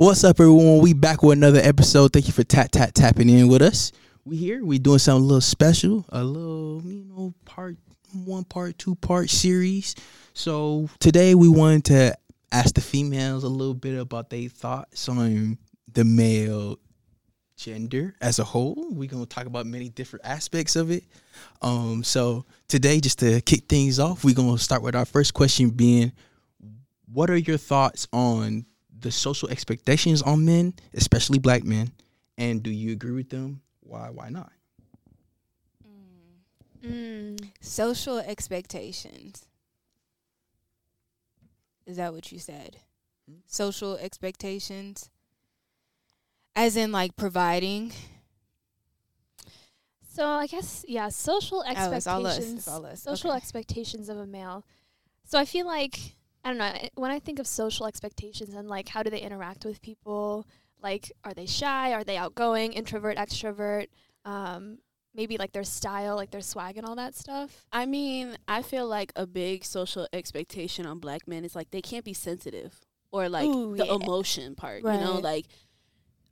What's up, everyone? We back with another episode. Thank you for tap tap tapping in with us. We here. We doing something a little special, a little you know part one, part two, part series. So today we wanted to ask the females a little bit about their thoughts on the male gender as a whole. We're gonna talk about many different aspects of it. Um, so today, just to kick things off, we're gonna start with our first question being, what are your thoughts on the social expectations on men, especially black men, and do you agree with them? Why? Why not? Mm, social expectations. Is that what you said? Hmm? Social expectations. As in like providing. So I guess yeah, social Oh, it's all us. expectations. It's all us. Social Okay. expectations of a male. So I feel like I don't know when I think of social expectations and like how do they interact with people? Like, are they shy? Are they outgoing? Introvert? Extrovert? Um, maybe like their style, like their swag and all that stuff. I mean, I feel like a big social expectation on black men is like they can't be sensitive or like Ooh, the yeah. emotion part. You know, like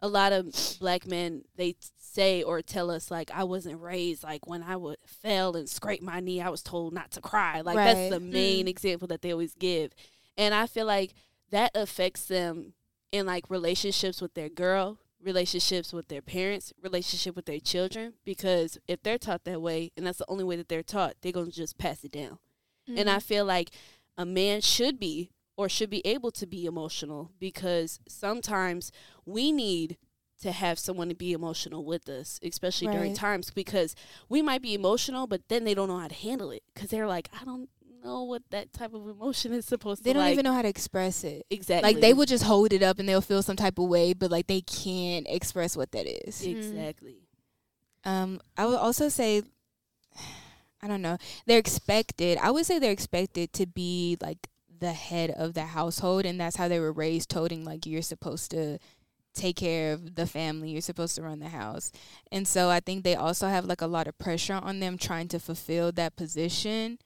a lot of black men they say or tell us like I wasn't raised like when I would fell and scrape my knee, I was told not to cry. Like Right. that's the main Mm. example that they always give. And I feel like that affects them in like relationships with their girl, relationships with their parents, relationship with their children because if they're taught that way and that's the only way that they're taught, they're going to just pass it down. And I feel like a man should be or should be able to be emotional because sometimes we need to have someone to be emotional with us, especially during times because we might be emotional, but then they don't know how to handle it because they're like, I don't know what that type of emotion is supposed They to They don't like. even know how to express it. exactly Like they will just hold it up and they'll feel some type of way, but like they can't express what that is. exactly. Um, I would also say, I don't know, they're expected. I would say they're expected to be like the head of the household, and that's how they were raised, toting like you're supposed to take care of the family, you're supposed to run the house, and so I think they also have like a lot of pressure on them trying to fulfill that position.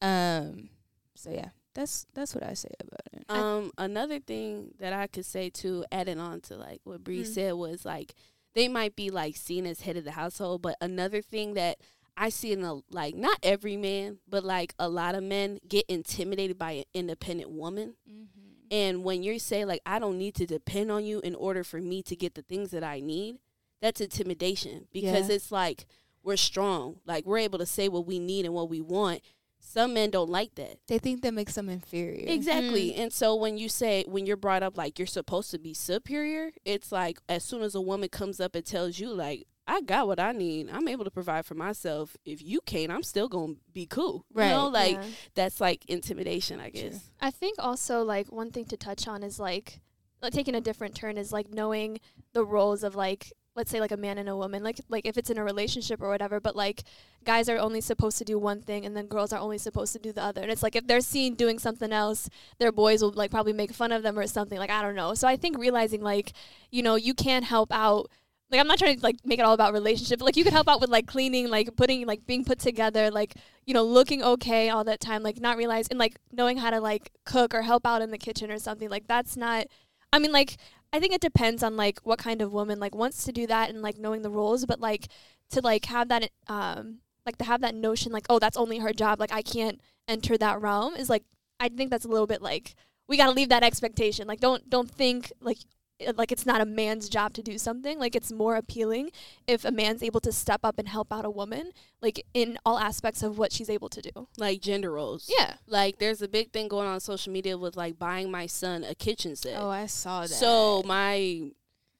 Um, so yeah, that's that's what I say about it. I- Um, another thing that I could say too, adding on to like what Bree Mm. said was like they might be like seen as head of the household, but another thing that I see in a like not every man, but like a lot of men get intimidated by an independent woman. Mm-hmm. And when you say like I don't need to depend on you in order for me to get the things that I need, that's intimidation because Yeah. it's like we're strong, like we're able to say what we need and what we want. Some men don't like that. They think that makes them inferior. Exactly. Mm. And so when you say when you're brought up like you're supposed to be superior, it's like as soon as a woman comes up and tells you like I got what I need, I'm able to provide for myself. If you can't, I'm still gonna be cool. Right. You know, like Yeah. that's like intimidation, I guess. I think also like one thing to touch on is like, like taking a different turn is like knowing the roles of like let's say like a man and a woman like like if it's in a relationship or whatever but like guys are only supposed to do one thing and then girls are only supposed to do the other and it's like if they're seen doing something else their boys will like probably make fun of them or something like I don't know so I think realizing like you know you can help out like I'm not trying to like make it all about relationship but like you could help out with like cleaning like putting like being put together like you know looking okay all that time like not realize and like knowing how to like cook or help out in the kitchen or something like that's not I mean like I think it depends on like what kind of woman like wants to do that and like knowing the rules but like to like have that um like to have that notion like oh that's only her job like I can't enter that realm is like I think that's a little bit like we got to leave that expectation like don't don't think like Uh, like it's not a man's job to do something like it's more appealing if a man's able to step up and help out a woman like in all aspects of what she's able to do Like gender roles. yeah Like there's a big thing going on, on social media with like buying my son a kitchen set. Oh, I saw that. so my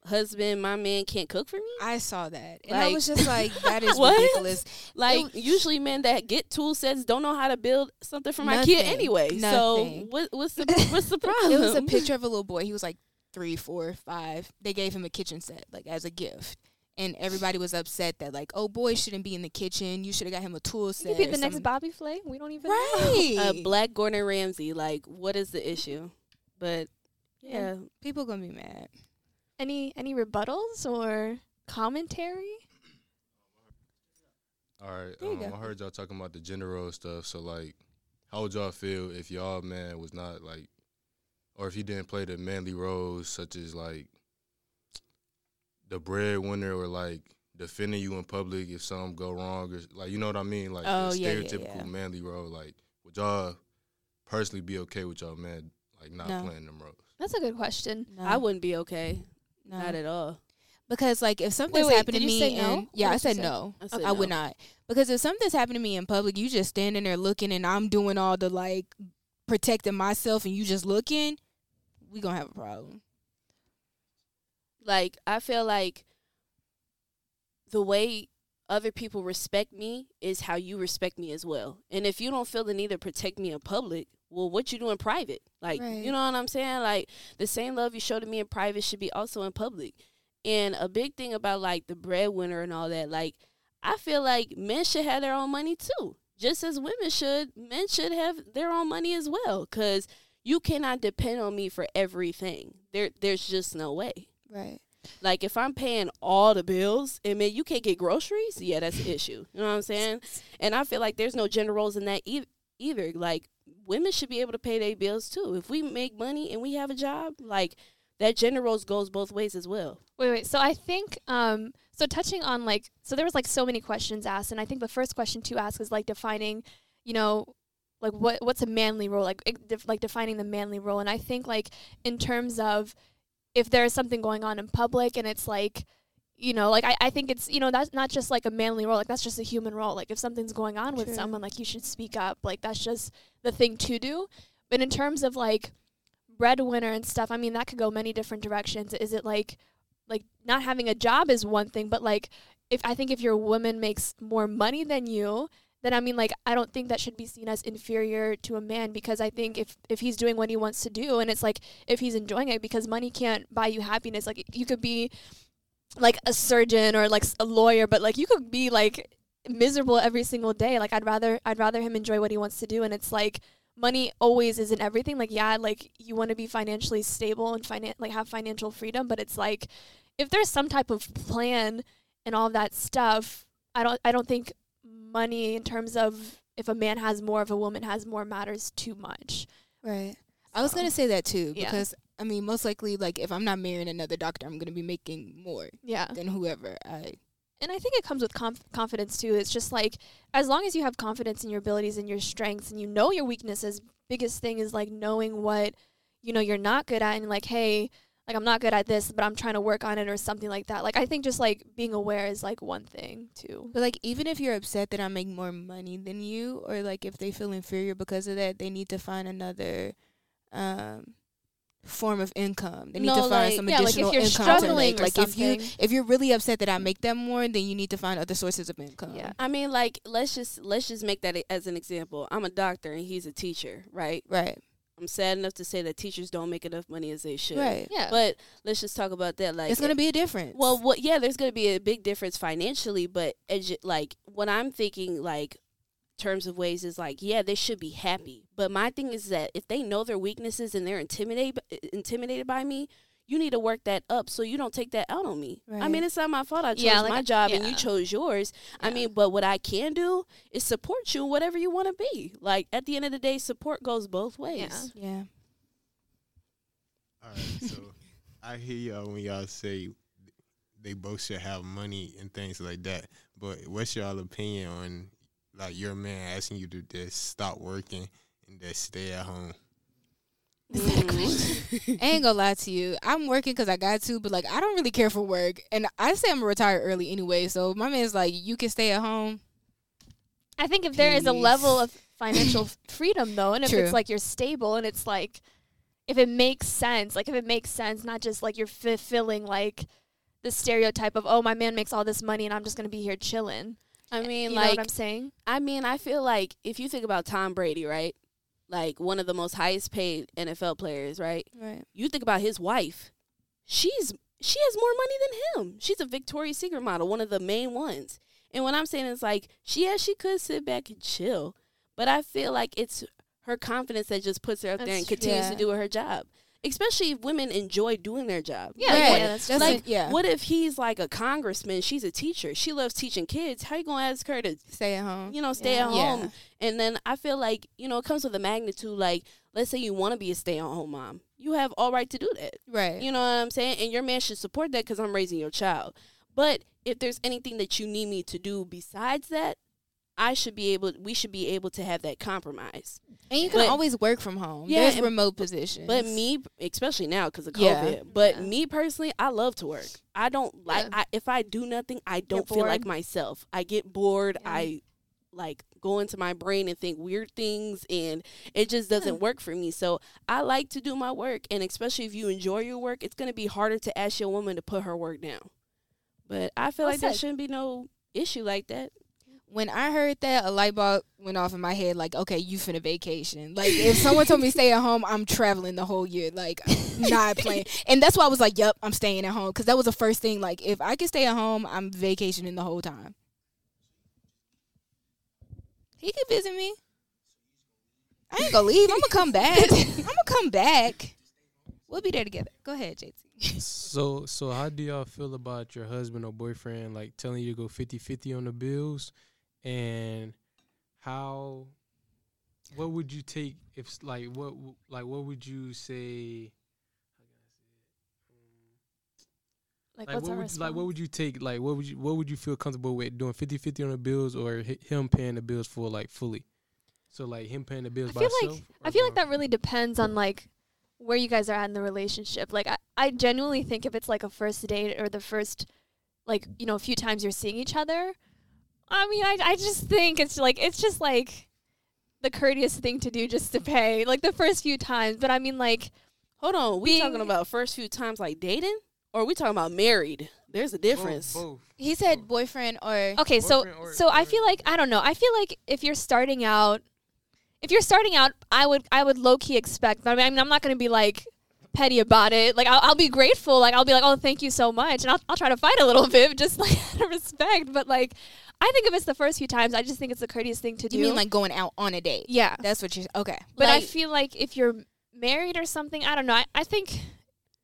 husband, my man can't cook for me? I saw that, and I was just like, "That is ridiculous." Like It- usually men that get tool sets don't know how to build something for my kid anyway. Nothing. So what, what's the what's the problem? It was a picture of a little boy. He was like three, four, five. They gave him a kitchen set, like as a gift. And everybody was upset that like, oh, boy, shouldn't be in the kitchen. You should have got him a tool you set. could be or the next. Bobby Flay we don't even know. right? a black Gordon Ramsay. Like what is the issue? But yeah, People gonna be mad. any any rebuttals or commentary All right. Um. I heard y'all talking about the gender role stuff. So like, how would y'all feel if y'all man was not like or if he didn't play the manly roles such as like the breadwinner or like defending you in public if something go wrong or like you know what I mean like Oh, the yeah, yeah, stereotypical yeah. manly role like would y'all personally be okay with y'all man like not No. playing them roles That's a good question. No, I wouldn't be okay. no. Not at all. because like if something's wait, happened did to you me, say no? and- yeah, I said no. I, said I would not because if something's happened to me in public, you just standing there looking, and I'm doing all the like protecting myself, and you just looking, we gonna have a problem. Like I feel like the way other people respect me is how you respect me as well. And if you don't feel the need to protect me in public, well, what you do in private? Like, Right. you know what I'm saying? Like the same love you show to me in private should be also in public. And a big thing about like the breadwinner and all that, like I feel like men should have their own money too. Just as women should, men should have their own money as well cuz you cannot depend on me for everything. There there's just no way. Right. Like if I'm paying all the bills and man, you can't get groceries, yeah, that's an issue. You know what I'm saying? And I feel like there's no gender roles in that e- either. Like women should be able to pay their bills too. If we make money and we have a job, like that gender roles goes both ways as well. Wait, wait. So I think um so touching on like so there was like so many questions asked and I think the first question to ask is like defining, you know, like what what's a manly role like def, like defining the manly role and I think like in terms of if there is something going on in public and it's like you know, like I, I think it's you know that's not just like a manly role, like that's just a human role. Like if something's going on with someone, like you should speak up. Like that's just the thing to do. But in terms of like breadwinner and stuff, I mean that could go many different directions. Is it like like not having a job is one thing, but like if I think if your woman makes more money than you, then I mean like I don't think that should be seen as inferior to a man because I think if if he's doing what he wants to do and it's like if he's enjoying it because money can't buy you happiness. Like you could be like a surgeon or like a lawyer, but like you could be like miserable every single day. Like I'd rather I'd rather him enjoy what he wants to do and it's like money always isn't everything. Like yeah, like you want to be financially stable and finan- like have financial freedom, but it's like if there's some type of plan and all that stuff, I don't I don't think money in terms of if a man has more, if a woman has more matters too much. Right. I was gonna say that too Yeah. because I mean, most likely, like if I'm not marrying another doctor, I'm gonna be making more yeah. than whoever I. and I think it comes with conf- confidence too. It's just like as long as you have confidence in your abilities and your strengths, and you know your weaknesses. Biggest thing is like knowing what you know you're not good at, and like, hey, like I'm not good at this, but I'm trying to work on it or something like that. Like I think just like being aware is like one thing too. But like, even if you're upset that I make more money than you, or like if they feel inferior because of that, they need to find another um, form of income. They need No, to find like- some yeah, like if additional you're income to make. or Like if you if you're really upset that I make them more, then you need to find other sources of income. Yeah. I mean, like let's just let's just make that as an example. I'm a doctor and he's a teacher, right? Right. I'm sad enough to say that teachers don't make enough money as they should. Right. Yeah. But let's just talk about that. Like it's gonna be a difference. Well, what? Yeah, there's going to be a big difference financially, but edu- like what I'm thinking, like terms of ways is like, yeah, they should be happy. But my thing is that if they know their weaknesses and they're intimidated intimidated by me, you need to work that up so you don't take that out on me. I mean, it's not my fault. I chose Yeah, like, my job and you chose yours. I mean, but what I can do is support you in whatever you want to be. Like at the end of the day, support goes both ways. Yeah. yeah. All right, so I hear y'all when y'all say they both should have money and things like that. But what's y'all opinion on like your man asking you to just stop working and just stay at home? I ain't gonna lie to you. I'm working because I got to, but like I don't really care for work, and I say I'm gonna retire early anyway. So my man's like, you can stay at home. I think if there is a level of financial freedom though, and if True. it's like you're stable and it's like if it makes sense, like if it makes sense, not just like you're fulfilling like the stereotype of oh my man makes all this money and I'm just gonna be here chilling. I eh, mean, you know like what I'm saying? I mean, I feel like if you think about Tom Brady, right? Like one of the most highest paid NFL players, right? Right. You think about his wife. She's she has more money than him. She's a Victoria's Secret model, one of the main ones. And what I'm saying is like, she yeah, she could sit back and chill, but I feel like it's her confidence that just puts her up there and continues Yeah. to do her job. Especially if women enjoy doing their job. Yeah, Right. yeah, that's That's like yeah. what if he's like a congressman? She's a teacher. She loves teaching kids. How you gonna ask her to Stay at home. you know stay Yeah. at Yeah. home? And then I feel like you know it comes with a magnitude. Like let's say you want to be a stay at home mom, you have all right to do that. Right. You know what I'm saying? And your man should support that because I'm raising your child. But if there's anything that you need me to do besides that, I should be able. We should be able to have that compromise. and you can but- always work from home. Yeah, There's and- remote positions. But me, especially now because of Yeah. COVID. But Yeah. me personally, I love to work. I don't like. Yeah. I, if I do nothing, I don't feel like myself. I get bored. Yeah. I like go into my brain and think weird things, and it just doesn't work for me. So I like to do my work, and especially if you enjoy your work, it's gonna be harder to ask your woman to put her work down. But I feel like there shouldn't be no issue like that. When I heard that, a light bulb went off in my head. Like, okay, you finna vacation. Like, if someone told me stay at home, I'm traveling the whole year. Like, not playing. And that's why I was like, "Yep, I'm staying at home." Because that was the first thing. Like, if I could stay at home, I'm vacationing the whole time. He could visit me. I ain't gonna leave. I'm gonna come back. I'm gonna come back. We'll be there together. Go ahead, JT. So so how do y'all feel about your husband or boyfriend like telling you to go 50-50 on the bills and how what would you take if like what like what would you say Like, like what would like what would you take like what would you what would you feel comfortable with doing 50-50 on the bills or him paying the bills for like fully so like him paying the bills I by feel like I feel like that really depends on like where you guys are at in the relationship. Like I, I genuinely think if it's like a first date or the first like, you know, a few times you're seeing each other, I mean I I just think it's like it's just like the courteous thing to do just to pay. Like the first few times. But I mean like Hold on, we Being- talking about first few times like dating, or are we talking about married? There's a difference. both. He said boyfriend or Okay, so or- so I feel like I don't know. I feel like if you're starting out, if you're starting out, I would I would low key expect. I mean, I mean, I'm not gonna be like petty about it. Like I'll, I'll be grateful. Like I'll be like, oh, thank you so much, and I'll I'll try to fight a little bit, just like out of respect. But like, I think if it's the first few times, I just think it's the courteous thing to do. you mean like going out on a date? yeah, That's what you're okay. but I feel like if you're married or something, I don't know. I, I think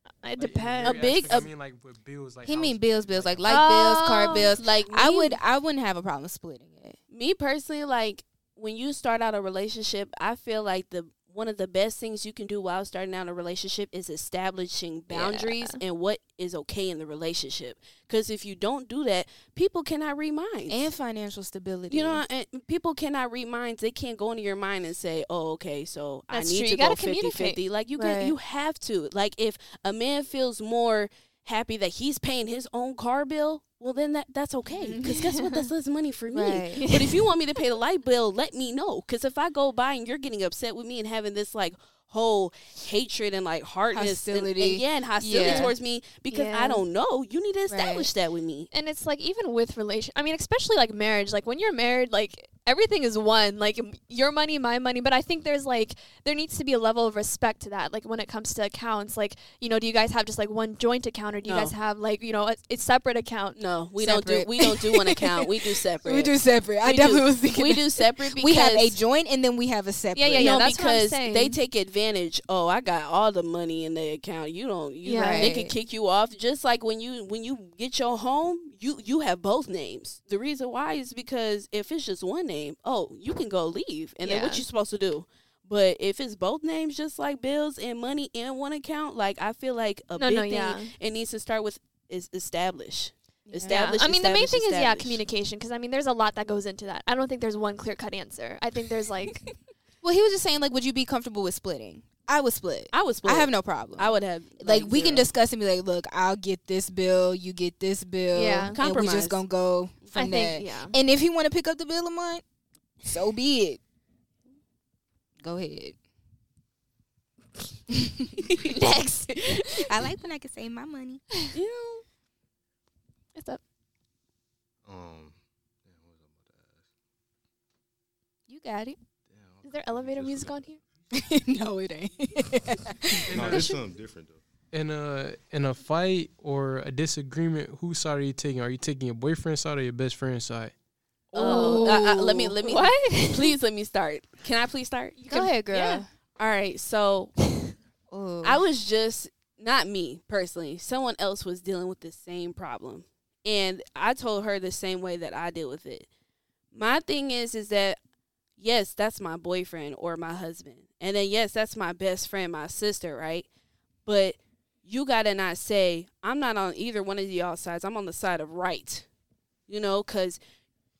uh, it Like, depends. A big- I a- mean like with bills like He mean bills, bills, bills like light bills, car Oh, bills. Like I would, I wouldn't have a problem splitting it. me personally, like when you start out a relationship, I feel like the one of the best things you can do while starting out a relationship is establishing boundaries and what is okay in the relationship. Because if you don't do that, people cannot read minds. And financial stability. you know, and people cannot read minds. They can't go into your mind and say, "Oh, okay, so That's I need true. to You go gotta 50 communicate. 50 Like you Right. can, you have to. Like if a man feels more happy that he's paying his own car bill, well then that that's okay. Mm-hmm. Because guess what? That's less money for me. Right. But if you want me to pay the light bill, let me know. Because if I go by and you're getting upset with me and having this like whole hatred and like hardness and- Hostility. and, yeah, and hostility Yeah. towards me because Yeah. I don't know, you need to establish that with me. and it's like even with relation i mean especially like marriage like when you're married like everything is one like your money my money but i think there's like there needs to be a level of respect to that like when it comes to accounts like you know do you guys have just like one joint account or do you No. guys have like you know a, a separate account No, we don't do we don't do one account. We do separate. we do separate. I We definitely do- was thinking we do separate because we have a joint and then we have a separate. Yeah, yeah, yeah. no, that's because they take advantage. Oh, I got all the money in the account. You don't. You Yeah. They can kick you off just like when you when you get your home. You you have both names. The reason why is because if it's just one name, oh, you can go leave, and then what Yeah. you supposed to do? But if it's both names, just like bills and money in one account, like I feel like a No, big no, thing yeah. it needs to start with is establish. Yeah. Establish. I mean, the main establish, thing is yeah, communication. Because I mean, there's a lot that goes into that. I don't think there's one clear cut answer. I think there's like, Well, he was just saying like, would you be comfortable with splitting? I would split. I would split. I have no problem. I would have like, we can discuss and be like, look, I'll get this bill, you get this bill, Yeah. and we Compromise. just gonna go from I that. think yeah. And if he want to pick up the bill a month, so be it. Go ahead. Next, I like when I can save my money. You know, It's up. Um, damn, what was I about to ask? You got it. Damn, Is there elevator music on here? no, it ain't. No, in, there's something different though. In a in a fight or a disagreement, whose side are you taking? Are you taking your boyfriend's side or your best friend's side? Oh, I- I- let me let me What? please let me start. Can I please start? You Go can- ahead, girl. Yeah. All right. So I was just not me personally. Someone else was dealing with the same problem, and I told her the same way that I deal with it. My thing is, is that yes, that's my boyfriend or my husband, and then yes, that's my best friend, my sister, right? But you gotta not say I'm not on either one of y'all sides. I'm on the side of right, you know, because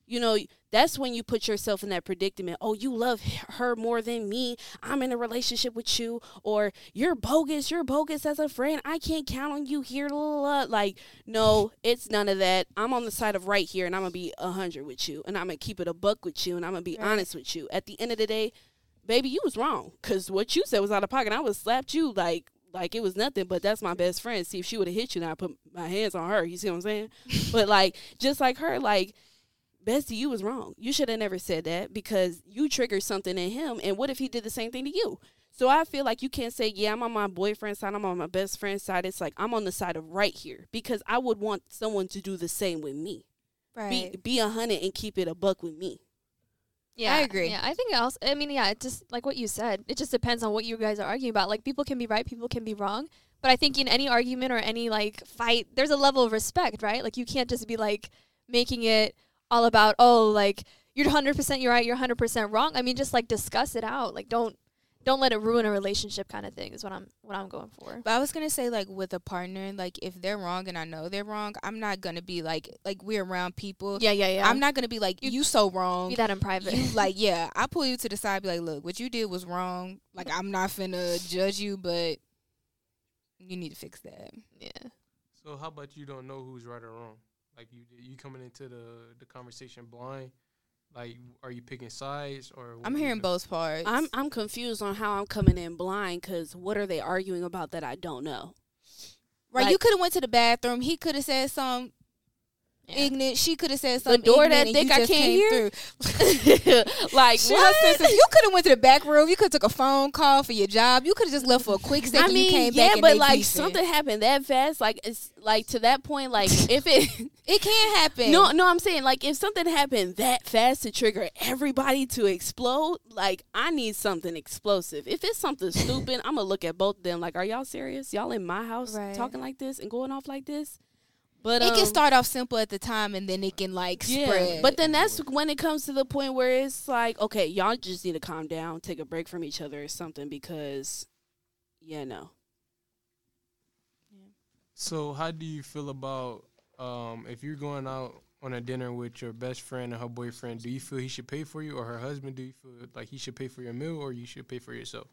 you know that's when you put yourself in that predicament. Oh, you love her more than me. I'm in a relationship with you, or you're bogus. You're bogus as a friend. I can't count on you here. Like, no, it's none of that. I'm on the side of right here, and I'm gonna be a hundred with you, and I'm gonna keep it a buck with you, and I'm gonna be Right. honest with you. At the end of the day, baby, you was wrong because what you said was out of pocket. I would slapped you like like it was nothing, but that's my best friend. See if she would have hit you, and I put my hands on her. You see what I'm saying? but like just like her, like Bestie, you was wrong. You should have never said that because you triggered something in him. And what if he did the same thing to you? So I feel like you can't say, yeah, I'm on my boyfriend's side, I'm on my best friend's side. It's like I'm on the side of right here because I would want someone to do the same with me. right. Be be a hundred and keep it a buck with me. Yeah, I agree. Yeah, I think also. I mean, yeah, it just like what you said. It just depends on what you guys are arguing about. Like, people can be right, people can be wrong. But I think in any argument or any like fight, there's a level of respect, right? Like, you can't just be like making it all about oh, like you're 100 percent you're right, you're 100 percent wrong. I mean, just like discuss it out. Like, don't don't let it ruin a relationship, kind of thing. Is what I'm what I'm going for. But I was gonna say like with a partner, like if they're wrong and I know they're wrong, I'm not gonna be like like we're around people. Yeah, yeah, yeah. I'm not gonna be like you, so wrong. be that in private. You like yeah, I pull you to the side, be like, look, what you did was wrong. Like I'm not finna judge you, but you need to fix that. yeah. So how about you don't know who's right or wrong? Like you you coming into the the conversation blind. Like are you picking sides or? I'm hearing both parts. I'm I'm confused on how I'm coming in blind because what are they arguing about that I don't know? right. like- you could have went to the bathroom. He could have said something Yeah. ignorant. She could have said something door that thick I can't came hear? through. like Shit, what? you could have went to the back room. You could have took a phone call for your job. You could have just left for a quick second. I mean, you came yeah, back but like beefing. something happened that fast. Like it's like to that point. Like if it It can't happen. no, no, I'm saying like if something happened that fast to trigger everybody to explode, like I need something explosive. If it's something stupid, I'm gonna look at both of them. Like, are y'all serious? Y'all in my house Right. talking like this and going off like this? But it um, can start off simple at the time, and then it can like spread. But then that's when it comes to the point where it's like, okay, y'all just need to calm down, take a break from each other or something because, yeah, no. So how do you feel about um if you're going out on a dinner with your best friend and her boyfriend? Do you feel he should pay for you or her husband? Do you feel like he should pay for your meal or you should pay for yourself?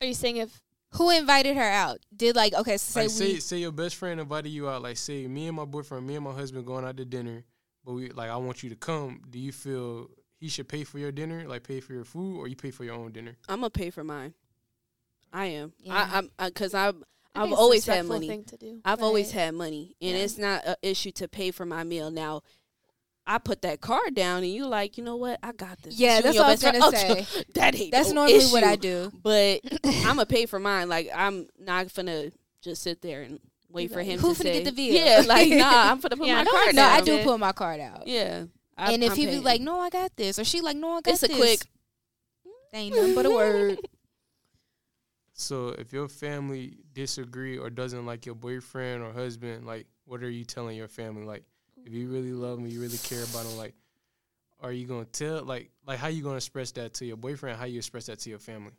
Are you saying if who invited her out? Did like okay, so say like say we say your best friend invited you out. Like say me and my boyfriend, me and my husband going out to dinner, but we like I want you to come. Do you feel he should pay for your dinner, like pay for your food, or you pay for your own dinner? I'm gonna pay for mine. I am. Yeah. I, I'm because I, I I've think it's a always had money. Thing to do. I've always had money, and Yeah. it's not an issue to pay for my meal. Now, I put that card down, and you like, you know what? I got this. Yeah, that's your what I was best gonna "Oh, say. that ain't that's no normally what I do. But I'm gonna pay for mine. Like I'm not gonna just sit there and wait for Like, him who to say, get the bill? Yeah, like nah, I'm gonna put Yeah, my no, card No, down. I do pull my card out. Yeah, I, and if I'm he be like, "No, I got this," or she like, "No, I got this. it's a quick. ain't nothing but a word. So if your family disagree or doesn't like your boyfriend or husband, like what are you telling your family? Like if you really love them, you really care about them, like are you gonna tell like like how you gonna express that to your boyfriend? How you express that to your family?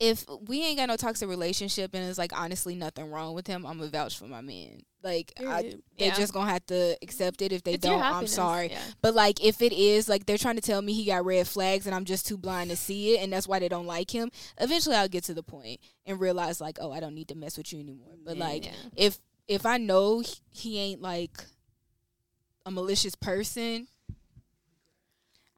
if we ain't got no toxic relationship and it's like honestly nothing wrong with him, I'm gonna vouch for my man. Like I, Period. they Yeah. just gonna have to accept it. If they It's don't, I'm sorry. yeah. But like if it is like they're trying to tell me he got red flags and I'm just too blind to see it and that's why they don't like him, eventually I'll get to the point and realize like, oh, I don't need to mess with you anymore. But like Yeah. if if I know he- he ain't like a malicious person,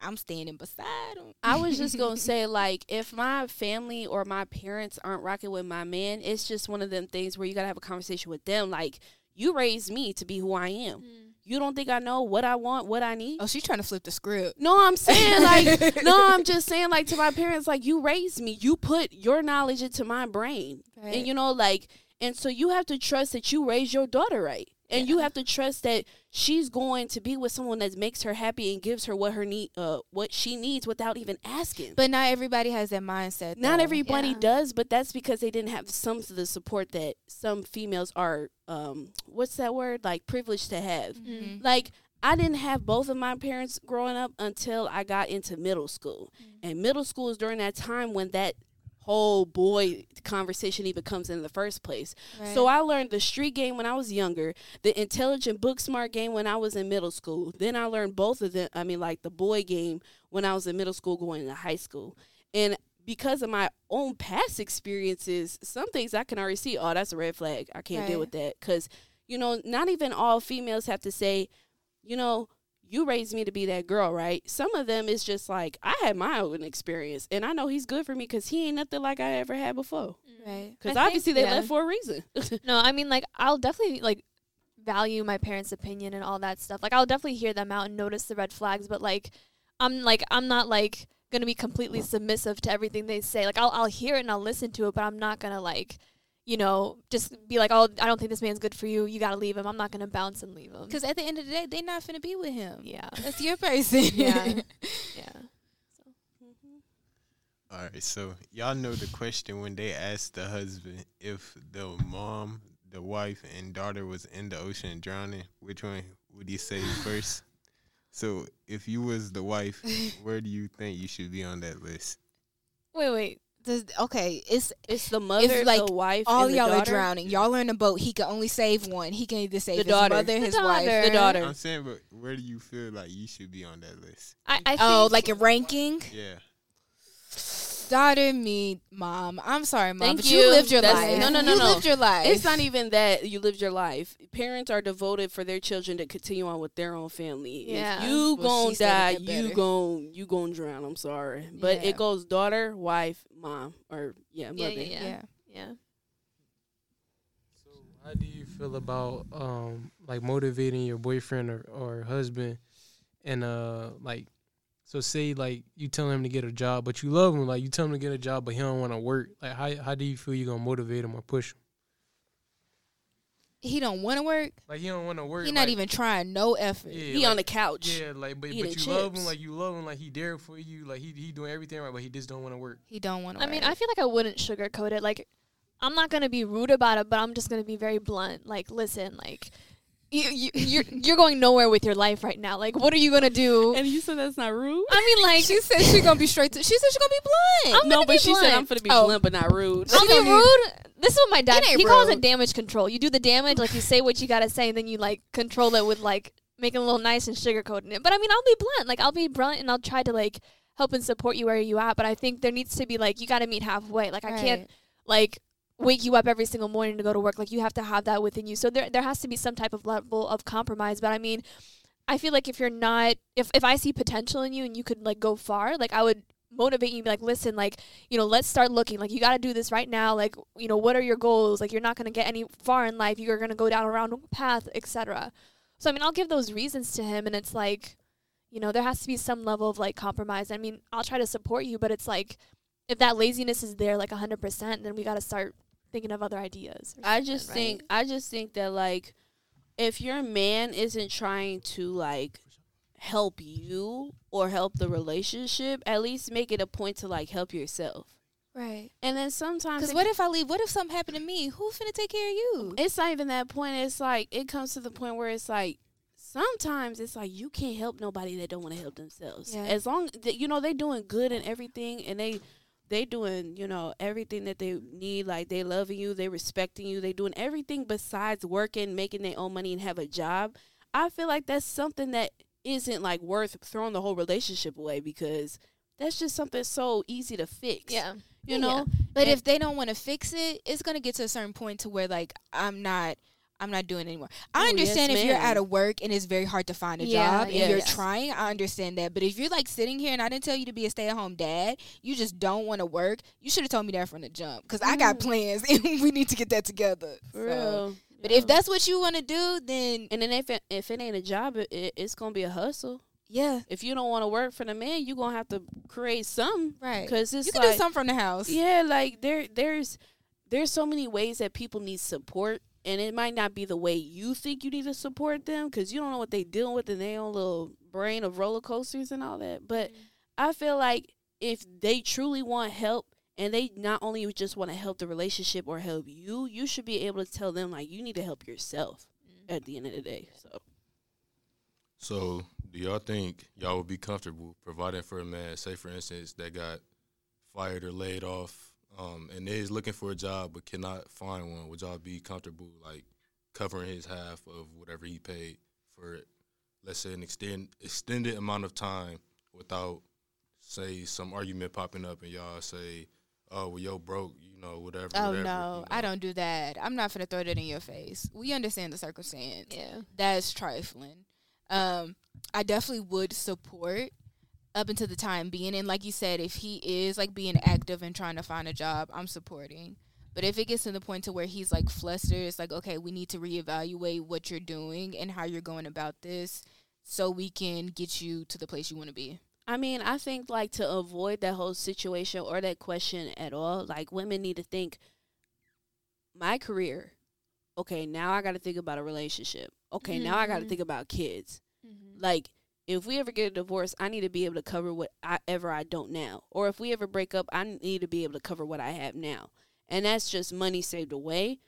I'm standing beside him. I was just gonna say, like, if my family or my parents aren't rocking with my man, it's just one of them things where you gotta have a conversation with them. Like, you raised me to be who I am. Mm. You don't think I know what I want, what I need? Oh, she's trying to flip the script. No, I'm saying like, no, I'm just saying like to my parents, like, you raised me. You put your knowledge into my brain, and you know, like, and so you have to trust that you raised your daughter right. And you have to trust that she's going to be with someone that makes her happy and gives her what her need uh what she needs without even asking. But not everybody has that mindset. Not though. everybody Yeah. does, but that's because they didn't have some of the support that some females are um what's that word? Like privileged to have. Mhm. Like I didn't have both of my parents growing up until I got into middle school. And middle school is during that time when that whole boy conversation even comes in the first place. So I learned the street game when I was younger, the intelligent book smart game when I was in middle school. Then I learned both of them, I mean like the boy game when I was in middle school going into high school. And because of my own past experiences, some things I can already see, oh, that's a red flag. I can't deal with that cuz you know, not even all females have to say, you know, you raised me to be that girl, right? Some of them is just like I had my own experience, and I know he's good for me because he ain't nothing like I ever had before. right. Because I think- obviously they yeah. left for a reason. No, I mean like I'll definitely like value my parents' opinion and all that stuff. Like I'll definitely hear them out and notice the red flags, but like I'm like I'm not like gonna be completely submissive to everything they say. Like I'll I'll hear it and I'll listen to it, but I'm not gonna like you know just be like oh I don't think this man's good for you. You gotta leave him. I'm not gonna bounce and leave him. Because at the end of the day, they're not finna be with him. yeah, That's your person. Yeah. yeah. Mm-hmm. All right, so y'all know the question when they asked the husband if the mom, the wife, and daughter was in the ocean drowning, which one would you say first? So if you was the wife, where do you think you should be on that list? Wait, wait. Does, okay, it's It's the mother, it's like, the wife, all and the y'all are drowning. Y'all are in a boat. He can only save one. He can either save The his daughter. mother, The his wife. The daughter. I'm saying, but where do you feel like you should be on that list? I, I Oh, like a ranking? Yeah. Daughter, me, mom. I'm sorry, mom, Thank but you. you. lived your That's- life. no, no, no, no. you no. lived your life. It's not even that you lived your life. Parents are devoted for their children to continue on with their own family. Yeah. If you Well, gon' she said die, you better. gon' you gonna drown. I'm sorry, but Yeah. it goes daughter, wife, mom, or yeah, Yeah, mother. yeah, yeah. yeah. yeah. So how do you feel about um like motivating your boyfriend or, or husband and uh like so say like you tell him to get a job but you love him like you tell him to get a job but he don't want to work like how how do you feel you gonna motivate him or push him He don't want to work. like he don't want to work He not like, even trying no effort. yeah, He like, on the couch. yeah like but, but you love him like you love him like he there for you like he he doing everything right but he just don't want to work He don't want to. I mean, I feel like I wouldn't sugarcoat it. Like, I'm not gonna be rude about it, but I'm just gonna be very blunt. Like, listen, like, you, you you're you're going nowhere with your life right now. Like, what are you gonna do? And you said that's not rude. I mean, like, she said she gonna be straight to. She said she gonna be blunt. I'm no, gonna but be she said I'm gonna be Oh. blunt but not rude. I'll be gonna be- rude. This is what my dad. It ain't He calls it damage control. You do the damage, like you say what you gotta say, and then you like control it with like making a little nice and sugarcoating it. But I mean, I'll be blunt. Like, I'll be blunt, and I'll try to like help and support you where you at. But I think there needs to be like you gotta meet halfway. Like, I can't like wake you up every single morning to go to work. Like you have to have that within you. So there there has to be some type of level of compromise. But I mean, I feel like if you're not if if I see potential in you and you could like go far, like I would motivate you be like, listen, like, you know, let's start looking. Like you gotta do this right now. Like, you know, what are your goals? Like you're not gonna get any far in life. You're gonna go down a round path, etc. So I mean I'll give those reasons to him and it's like you know, there has to be some level of like compromise. I mean, I'll try to support you, but it's like if that laziness is there like 100%, then we got to start thinking of other ideas. I just right? think I just think that like if your man isn't trying to like help you or help the relationship, at least make it a point to like help yourself. Right. And then sometimes Because what if I leave? What if something happened to me? Who's finna take care of you? it's not even that point. It's like it comes to the point where it's like sometimes it's like you can't help nobody that don't want to help themselves. Yeah. As long that you know they doing good and everything, and they they doing you know everything that they need. Like they loving you, they respecting you, they doing everything besides working, making their own money, and have a job. I feel like that's something that isn't like worth throwing the whole relationship away because that's just something so easy to fix. yeah. you Yeah, know. But And- if they don't want to fix it, it's gonna get to a certain point to where like I'm not. I'm not doing it anymore. I Oh, understand yes, if you're out of work and it's very hard to find a Yeah, job and you're trying. I understand that. But if you're like sitting here and I didn't tell you to be a stay at home dad, you just don't want to work. You should have told me that from the jump because I got mm. plans and we need to get that together. So- real. But Yeah. if that's what you want to do, then And then if it, if it ain't a job, it, it, it's gonna be a hustle. yeah, If you don't want to work for the man, you're gonna have to create some. right. Cause it's You can like, do something from the house. yeah, like there there's there's so many ways that people need support, and it might not be the way you think you need to support them because you don't know what they dealing with in their own little brain of roller coasters and all that. But mm-hmm. I feel like if they truly want help and they not only just want to help the relationship or help you, you should be able to tell them like you need to help yourself mm-hmm. at the end of the day. So So, do y'all think y'all would be comfortable providing for a man, say for instance, that got fired or laid off, um, and is looking for a job but cannot find one? Would y'all be comfortable like covering his half of whatever he paid for, let's say, an extend extended amount of time without, say, some argument popping up and y'all say, "Oh, well, yo, broke," you know, whatever. Oh whatever, no, you I don't do that. I'm not gonna throw that in your face. We understand the circumstance. Yeah. That's trifling. Um, I definitely would support up until the time being, and like you said, if he is like being active and trying to find a job, I'm supporting. But if it gets to the point to where he's like flustered, it's like okay, we need to reevaluate what you're doing and how you're going about this, so we can get you to the place you want to be. I mean, I think like to avoid that whole situation or that question at all, like women need to think my career. Okay, now I got to think about a relationship. Okay, now I got to Mhm. think about kids. Mm-hmm. Like if we ever get a divorce, I need to be able to cover whatever I don't now. Or if we ever break up, I need to be able to cover what I have now. And that's just money saved away.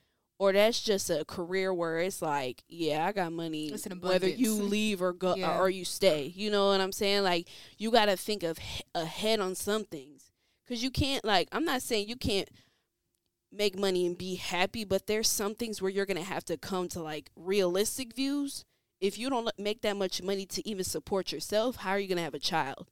Or that's just a career where it's like, yeah, I got money whether you leave or go Yeah. or you stay. You know what I'm saying? Like you got to think of ahead on some things. Cuz you can't like I'm not saying you can't make money and be happy, but there's some things where you're going to have to come to like realistic views. If you don't make that much money to even support yourself, how are you going to have a child?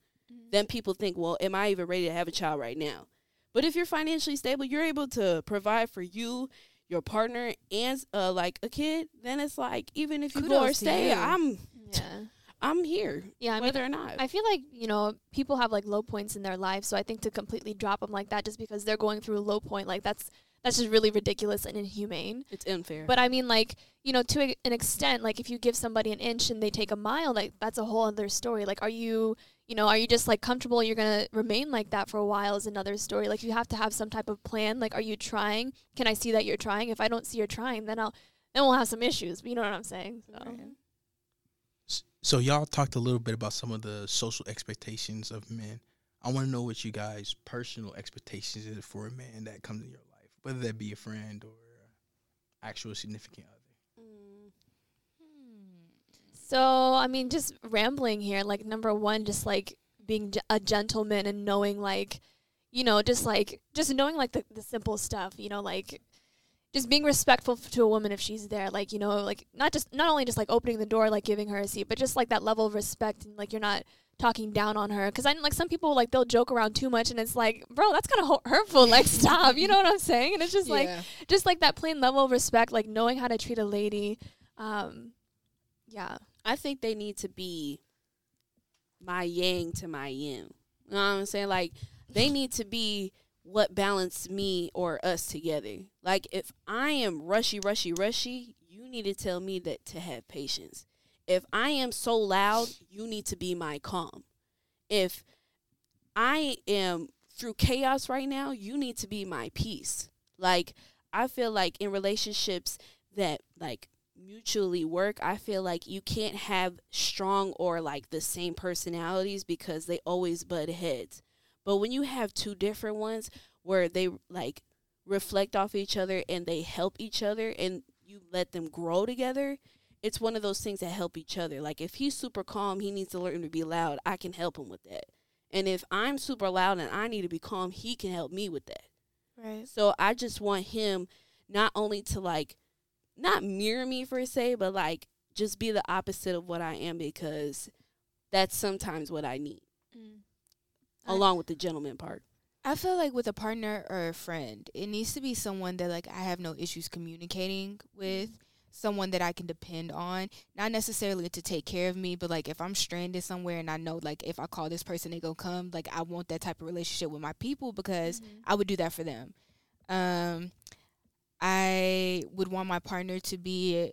Then people think, well, am I even ready to have a child right now? But if you're financially stable, you're able to provide for you, your partner, and uh, like a kid. Then it's like even if you go or stay, you. I'm Yeah. I'm here, Yeah. I mean, whether or not. I feel like you know people have like low points in their life, so I think to completely drop them like that just because they're going through a low point, like that's that's just really ridiculous and inhumane. it's unfair. But I mean, like you know, to a- an extent, like if you give somebody an inch and they take a mile, like that's a whole other story. Like, are you, you know, are you just like comfortable? You're gonna remain like that for a while is another story. Like you have to have some type of plan. Like, are you trying? Can I see that you're trying? If I don't see you're trying, then I'll then we'll have some issues. But You know what I'm saying? So. S- So y'all talked a little bit about some of the social expectations of men. I want to know what you guys' personal expectations is for a man that comes in your life, whether that be a friend or actual significant other. Mm. So, I mean, just rambling here, like, number one, just like being a gentleman and knowing, like, you know, just like, just knowing, like, the, the simple stuff, you know, like, just being respectful to a woman if she's there, like, you know, like, not just, not only just like opening the door, like giving her a seat, but just like that level of respect and like you're not talking down on her. Cause I like some people, like, they'll joke around too much and it's like, bro, that's kind of hurtful. Like, stop. You know what I'm saying? And it's just like, just like that plain level of respect, like knowing how to treat a lady. Um, yeah. I think they need to be my yang to my yin. You know what I'm saying? Like they need to be what balance me or us together. Like if I am rushy, rushy, rushy, you need to tell me that to have patience. If I am so loud, you need to be my calm. If I am through chaos right now, you need to be my peace. Like I feel like in relationships that like mutually work, I feel like you can't have strong or like the same personalities because they always butt heads. But when you have two different ones where they like reflect off each other and they help each other and you let them grow together, it's one of those things that help each other. Like if he's super calm, he needs to learn to be loud. I can help him with that. And if I'm super loud and I need to be calm, he can help me with that. Right. So I just want him not only to like not mirror me per se, but like just be the opposite of what I am because that's sometimes what I need, mm. I- along with the gentleman part. I feel like with a partner or a friend, it needs to be someone that like I have no issues communicating with, mm. Someone that I can depend on, not necessarily to take care of me, but like if I'm stranded somewhere and I know like if I call this person they gonna come, like I want that type of relationship with my people because I would do that for them. Um I would want my partner to be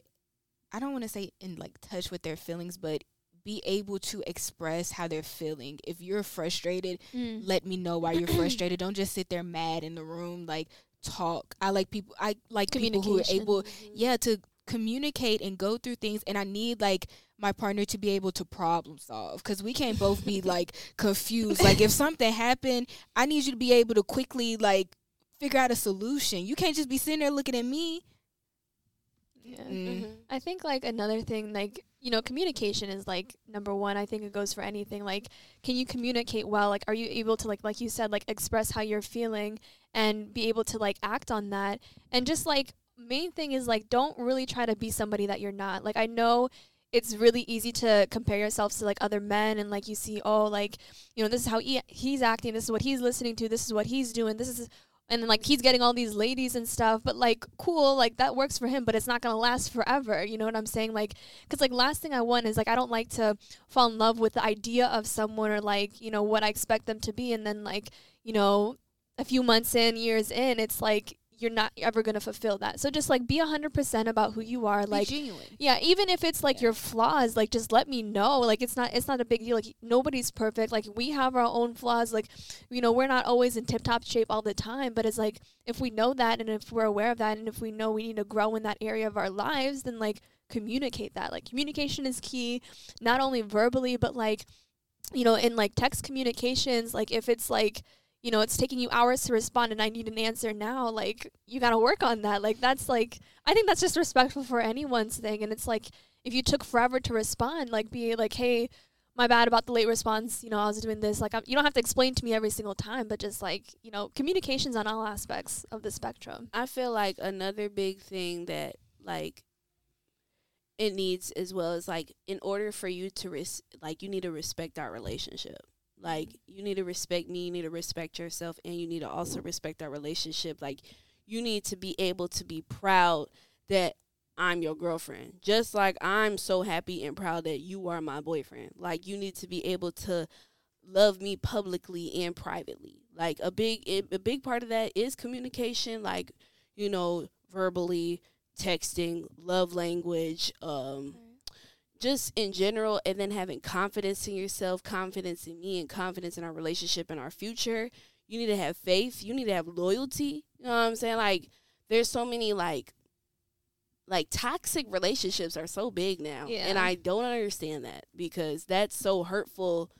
I don't want to say in like touch with their feelings, but be able to express how they're feeling. If you're frustrated, Mm. let me know why you're frustrated. Don't just sit there mad in the room. Like talk. I like people. I like people who are able, Mhm. yeah, to communicate and go through things. And I need like my partner to be able to problem solve because we can't both be like confused. Like if something happened, I need you to be able to quickly like figure out a solution. You can't just be sitting there looking at me. Yeah. Mm. I think like another thing, like you know, communication is like number one. I think it goes for anything. Like, can you communicate well? Like, are you able to like, like you said, like express how you're feeling and be able to like act on that? And just like main thing is like, don't really try to be somebody that you're not. Like, I know it's really easy to compare yourselves to like other men and like you see, oh, like you know, this is how he, he's acting. This is what he's listening to. This is what he's doing. This is and then like he's getting all these ladies and stuff but like cool like that works for him but it's not gonna last forever you know what i'm saying like because like last thing i want is like i don't like to fall in love with the idea of someone or like you know what i expect them to be and then like you know a few months in years in it's like you're not ever gonna fulfill that so just like be 100% about who you are like yeah, even if it's like Yeah. your flaws, like just let me know. Like it's not it's not a big deal. Like nobody's perfect. Like we have our own flaws. Like you know, we're not always in tip top shape all the time, but it's like if we know that and if we're aware of that and if we know we need to grow in that area of our lives, then like communicate that. Like communication is key, not only verbally but like you know, in like text communications, like if it's like you know, it's taking you hours to respond and I need an answer now, like you got to work on that. Like that's like I think that's just respectful for anyone's thing and it's like if you took forever to respond, like be like, "Hey, my bad about the late response. You know, I was doing this." Like I'm, you don't have to explain to me every single time, but just like, you know, communications on all aspects of the spectrum. I feel like another big thing that like it needs as well is like in order for you to res- like you need to respect our relationship. Like you need to respect me, you need to respect yourself and you need to also respect our relationship. Like you need to be able to be proud that I'm your girlfriend. Just like I'm so happy and proud that you are my boyfriend. Like you need to be able to love me publicly and privately. Like a big a big part of that is communication like you know verbally texting, love language, um just in general and then having confidence in yourself, confidence in me and confidence in our relationship and our future. You need to have faith, you need to have loyalty. You know what I'm saying? Like there's so many like like toxic relationships are so big now Yeah. and i don't understand that because that's so hurtful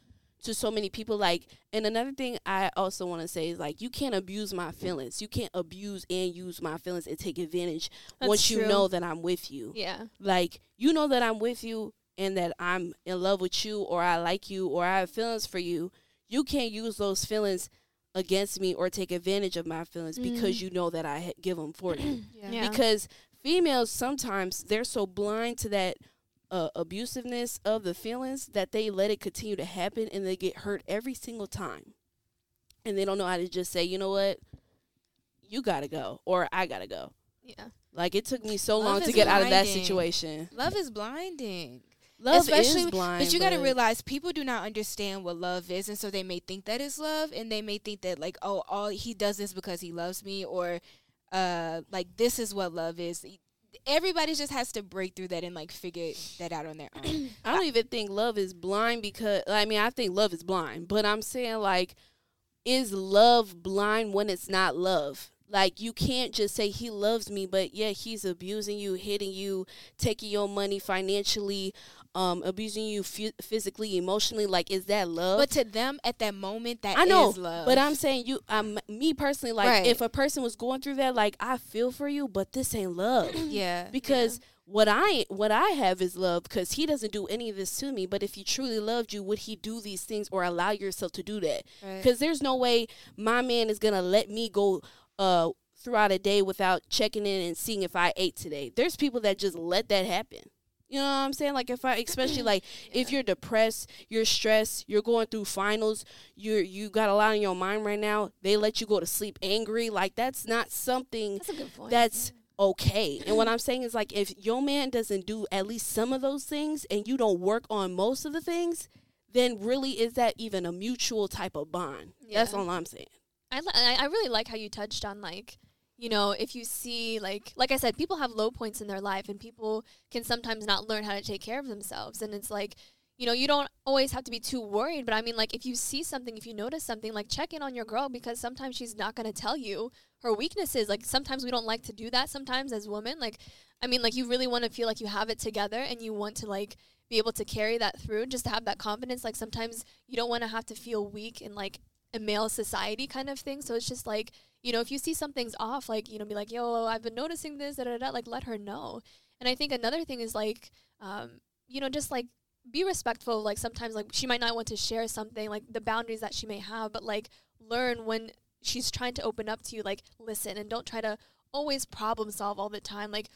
to so many people like and another thing i also want to say is like you can't abuse my feelings you can't abuse and use my feelings and take advantage That's once you know that i'm with you Yeah. like you know that i'm with you and that i'm in love with you or i like you or i have feelings for you you can't use those feelings against me or take advantage of my feelings because mm. you know that i ha- give them for you Yeah. Yeah. because females sometimes they're so blind to that uh, abusiveness of the feelings that they let it continue to happen and they get hurt every single time and they don't know how to just say you know what you gotta go or i gotta go Yeah. like it took me so Love long to get out of that situation Love is blinding. love Especially- is blind But you got to realize people do not understand what love is, and so they may think that is love, and they may think that like, oh, all he does this because he loves me, or uh, like this is what love is. Everybody just has to break through that and like figure that out on their own. I don't even think love is blind because I mean I think love is blind, but I'm saying like is love blind when it's not love? Like you can't just say he loves me, but yeah, he's abusing you, hitting you, taking your money financially, um, abusing you phy- physically, emotionally. Like, is that love? but to them at that moment, that I know, is love. but I'm saying you, um, me personally, like Right. if a person was going through that, like I feel for you, but this ain't love yeah, because what I what I have is love because he doesn't do any of this to me. But if he truly loved you, would he do these things or allow yourself to do that? Right. Because there's no way my man is gonna let me go uh throughout a day without checking in and seeing if I ate today. There's people that just let that happen. You know what I'm saying? Like if I especially like if you're depressed, you're stressed, you're going through finals, you're you got a lot in your mind right now, they let you go to sleep angry. Like that's not something That's a good point. that's okay. And what I'm saying is like if your man doesn't do at least some of those things and you don't work on most of the things, then really is that even a mutual type of bond? That's all I'm saying. I, li- I really like how you touched on like you know if you see like like I said people have low points in their life and people can sometimes not learn how to take care of themselves and it's like you know, you don't always have to be too worried, but I mean, like, if you see something, if you notice something, like, check in on your girl because sometimes she's not going to tell you her weaknesses. Like, sometimes we don't like to do that sometimes as women. Like, I mean, like, you really want to feel like you have it together and you want to, like, be able to carry that through, just to have that confidence. Like, sometimes you don't want to have to feel weak in, like, a male society kind of thing. So it's just like, you know, if you see something's off, like, you know, be like, yo, I've been noticing this, da da da, like, let her know. And I think another thing is, like, um, you know, just like be respectful. Like sometimes, like she might not want to share something, like the boundaries that she may have, but like learn when she's trying to open up to you. Like listen and don't try to always problem solve all the time. Like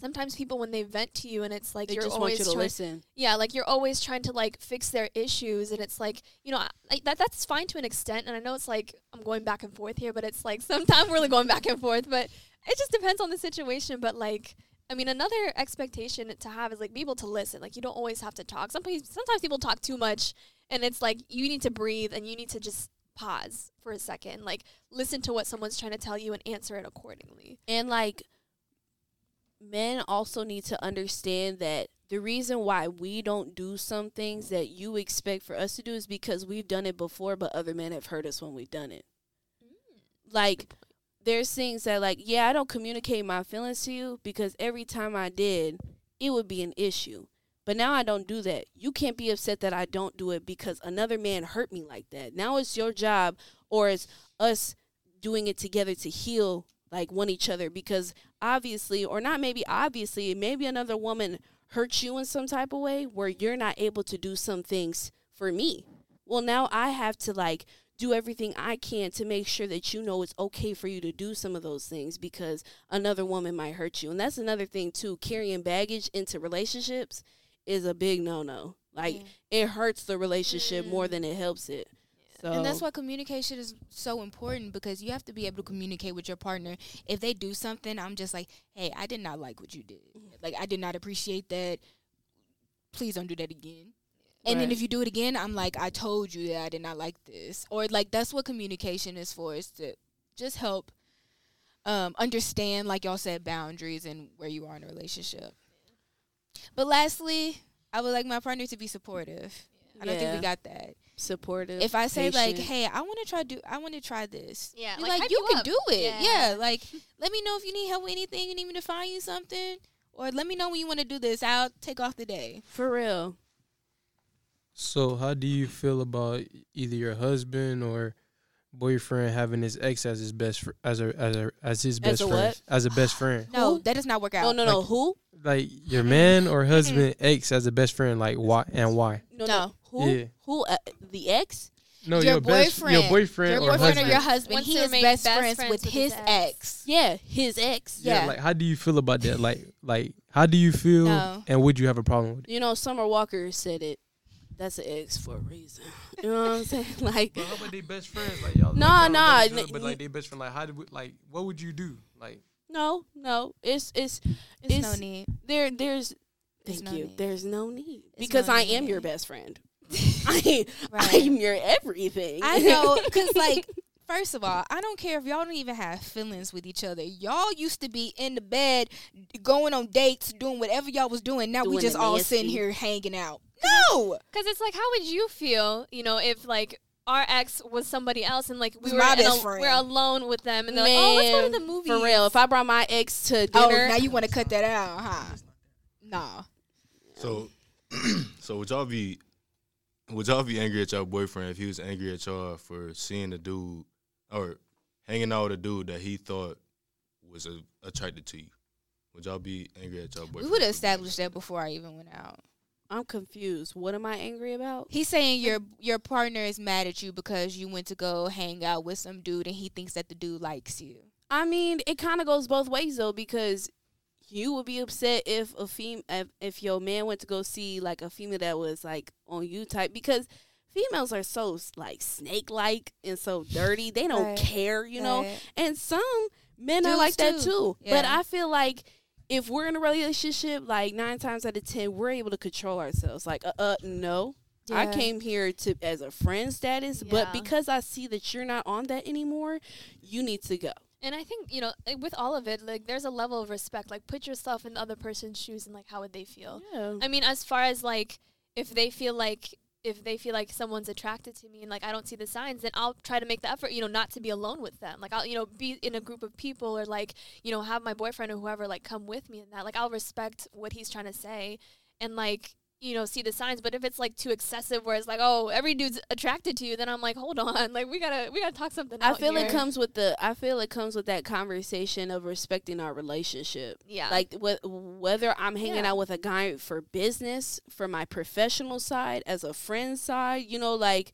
sometimes people when they vent to you and it's like They you're always you to trying, listen. yeah, like you're always trying to like fix their issues, and it's like you know I, I, that that's fine to an extent. And I know it's like I'm going back and forth here, but it's like sometimes we're really going back and forth. But it just depends on the situation. But like I mean, another expectation to have is like be able to listen. Like you don't always have to talk. Sometimes sometimes people talk too much, and it's like you need to breathe and you need to just pause for a second, like listen to what someone's trying to tell you and answer it accordingly. And like men also need to understand that the reason why we don't do some things that you expect for us to do is because we've done it before but other men have hurt us when we've done it. Mm. Like there's things that like yeah, I don't communicate my feelings to you because every time I did, it would be an issue. But now I don't do that. You can't be upset that I don't do it because another man hurt me like that. Now it's your job or it's us doing it together to heal like want each other because obviously or not maybe obviously maybe another woman hurt you in some type of way where you're not able to do some things for me. Well, now I have to like do everything I can to make sure that you know it's okay for you to do some of those things because another woman might hurt you. And that's another thing too, carrying baggage into relationships is a big no-no. Like it hurts the relationship more mm. than it helps it. So And that's why communication is so important because you have to be able to communicate with your partner. If they do something, I'm just like, hey, I did not like what you did. Like, I did not appreciate that. Please don't do that again. And then if you do it again, I'm like, I told you that I did not like this. Or like that's what communication is for, is to just help um, understand, like y'all said, boundaries and where you are in a relationship. But lastly, I would like my partner to be supportive. I don't think we got that supportive. if I say like, "Hey, I want to try do I want to try this," Yeah, like, like, you, you can up. do it. Yeah. Yeah. like let me know if you need help with anything. You need me to find you something, or let me know when you want to do this. I'll take off the day. for real. So, how do you feel about either your husband or boyfriend having his ex as his best fr- as a as a as his As best a friend what? as a best friend? No, that does not work out. No, no, no. Like- Who? Like your man or husband ex as a best friend, like why and why? No, No. no. Who? Yeah. Who? Uh, the ex? No, Your your, best your boyfriend. boyfriend Your or boyfriend husband. or your husband, Wants he is best, best friends, friends with with his his ex. Yeah, his ex. Yeah. Like, how do you feel about that? Like, like how do you feel? No. And would you have a problem with it? You know, Summer Walker said it. That's an ex for a reason. You know what I'm saying? Like, But how about they best friends? Like y'all, Nah, like, y'all nah, really good, but like they best friend. Like how do we, like what would you do? Like no, no. It's it's There's It's- no need. there. There's. There's Thank no you. need. There's no need There's because no I am your best friend. I Right. I'm your everything. I know, cause like. First of all, I don't care if y'all don't even have feelings with each other. Y'all used to be in the bed, going on dates, doing whatever y'all was doing. Now we just all sitting here hanging out. No, Because it's like, how would you feel, you know, if like our ex was somebody else and like we Was were my in best a- friend. we're alone with them and they're like, oh, let's go to the movie. For real, if I brought my ex to Oh, dinner, now you want to cut that out, huh? Nah. So, so would y'all be would y'all be angry at your boyfriend if he was angry at y'all for seeing a dude or hanging out with a dude that he thought was a, attracted to you? Would y'all be angry at your boyfriend? We would have established that before I even went out. I'm confused. What am I angry about? He's saying your your partner is mad at you because you went to go hang out with some dude and he thinks that the dude likes you. I mean, it kind of goes both ways though, because you would be upset if a fem if, if your man went to go see like a female that was like on you type because females are so like snake like and so dirty. They don't Right. care, you know. And some men are Dudes like that too. too. But I feel like if we're in a relationship, like nine times out of ten, we're able to control ourselves. Like, uh, uh no. I came here to as a friend status, but because I see that you're not on that anymore, you need to go. And I think, you know, like, with all of it, like there's a level of respect. Like put yourself in the other person's shoes and like how would they feel? Yeah. I mean, as far as like if they feel like if they feel like someone's attracted to me and like I don't see the signs, then I'll try to make the effort, you know, not to be alone with them. Like I'll, you know, be in a group of people or like, you know, have my boyfriend or whoever like come with me and that. Like I'll respect what he's trying to say and like you know, see the signs. But if it's like too excessive, where it's like, oh, every dude's attracted to you, then I'm like, hold on, like we gotta we gotta talk something. I feel here. it comes with the. I feel it comes with that conversation of respecting our relationship. Yeah, Like wh- whether I'm hanging Yeah. out with a guy for business, for my professional side, as a friend side, you know, like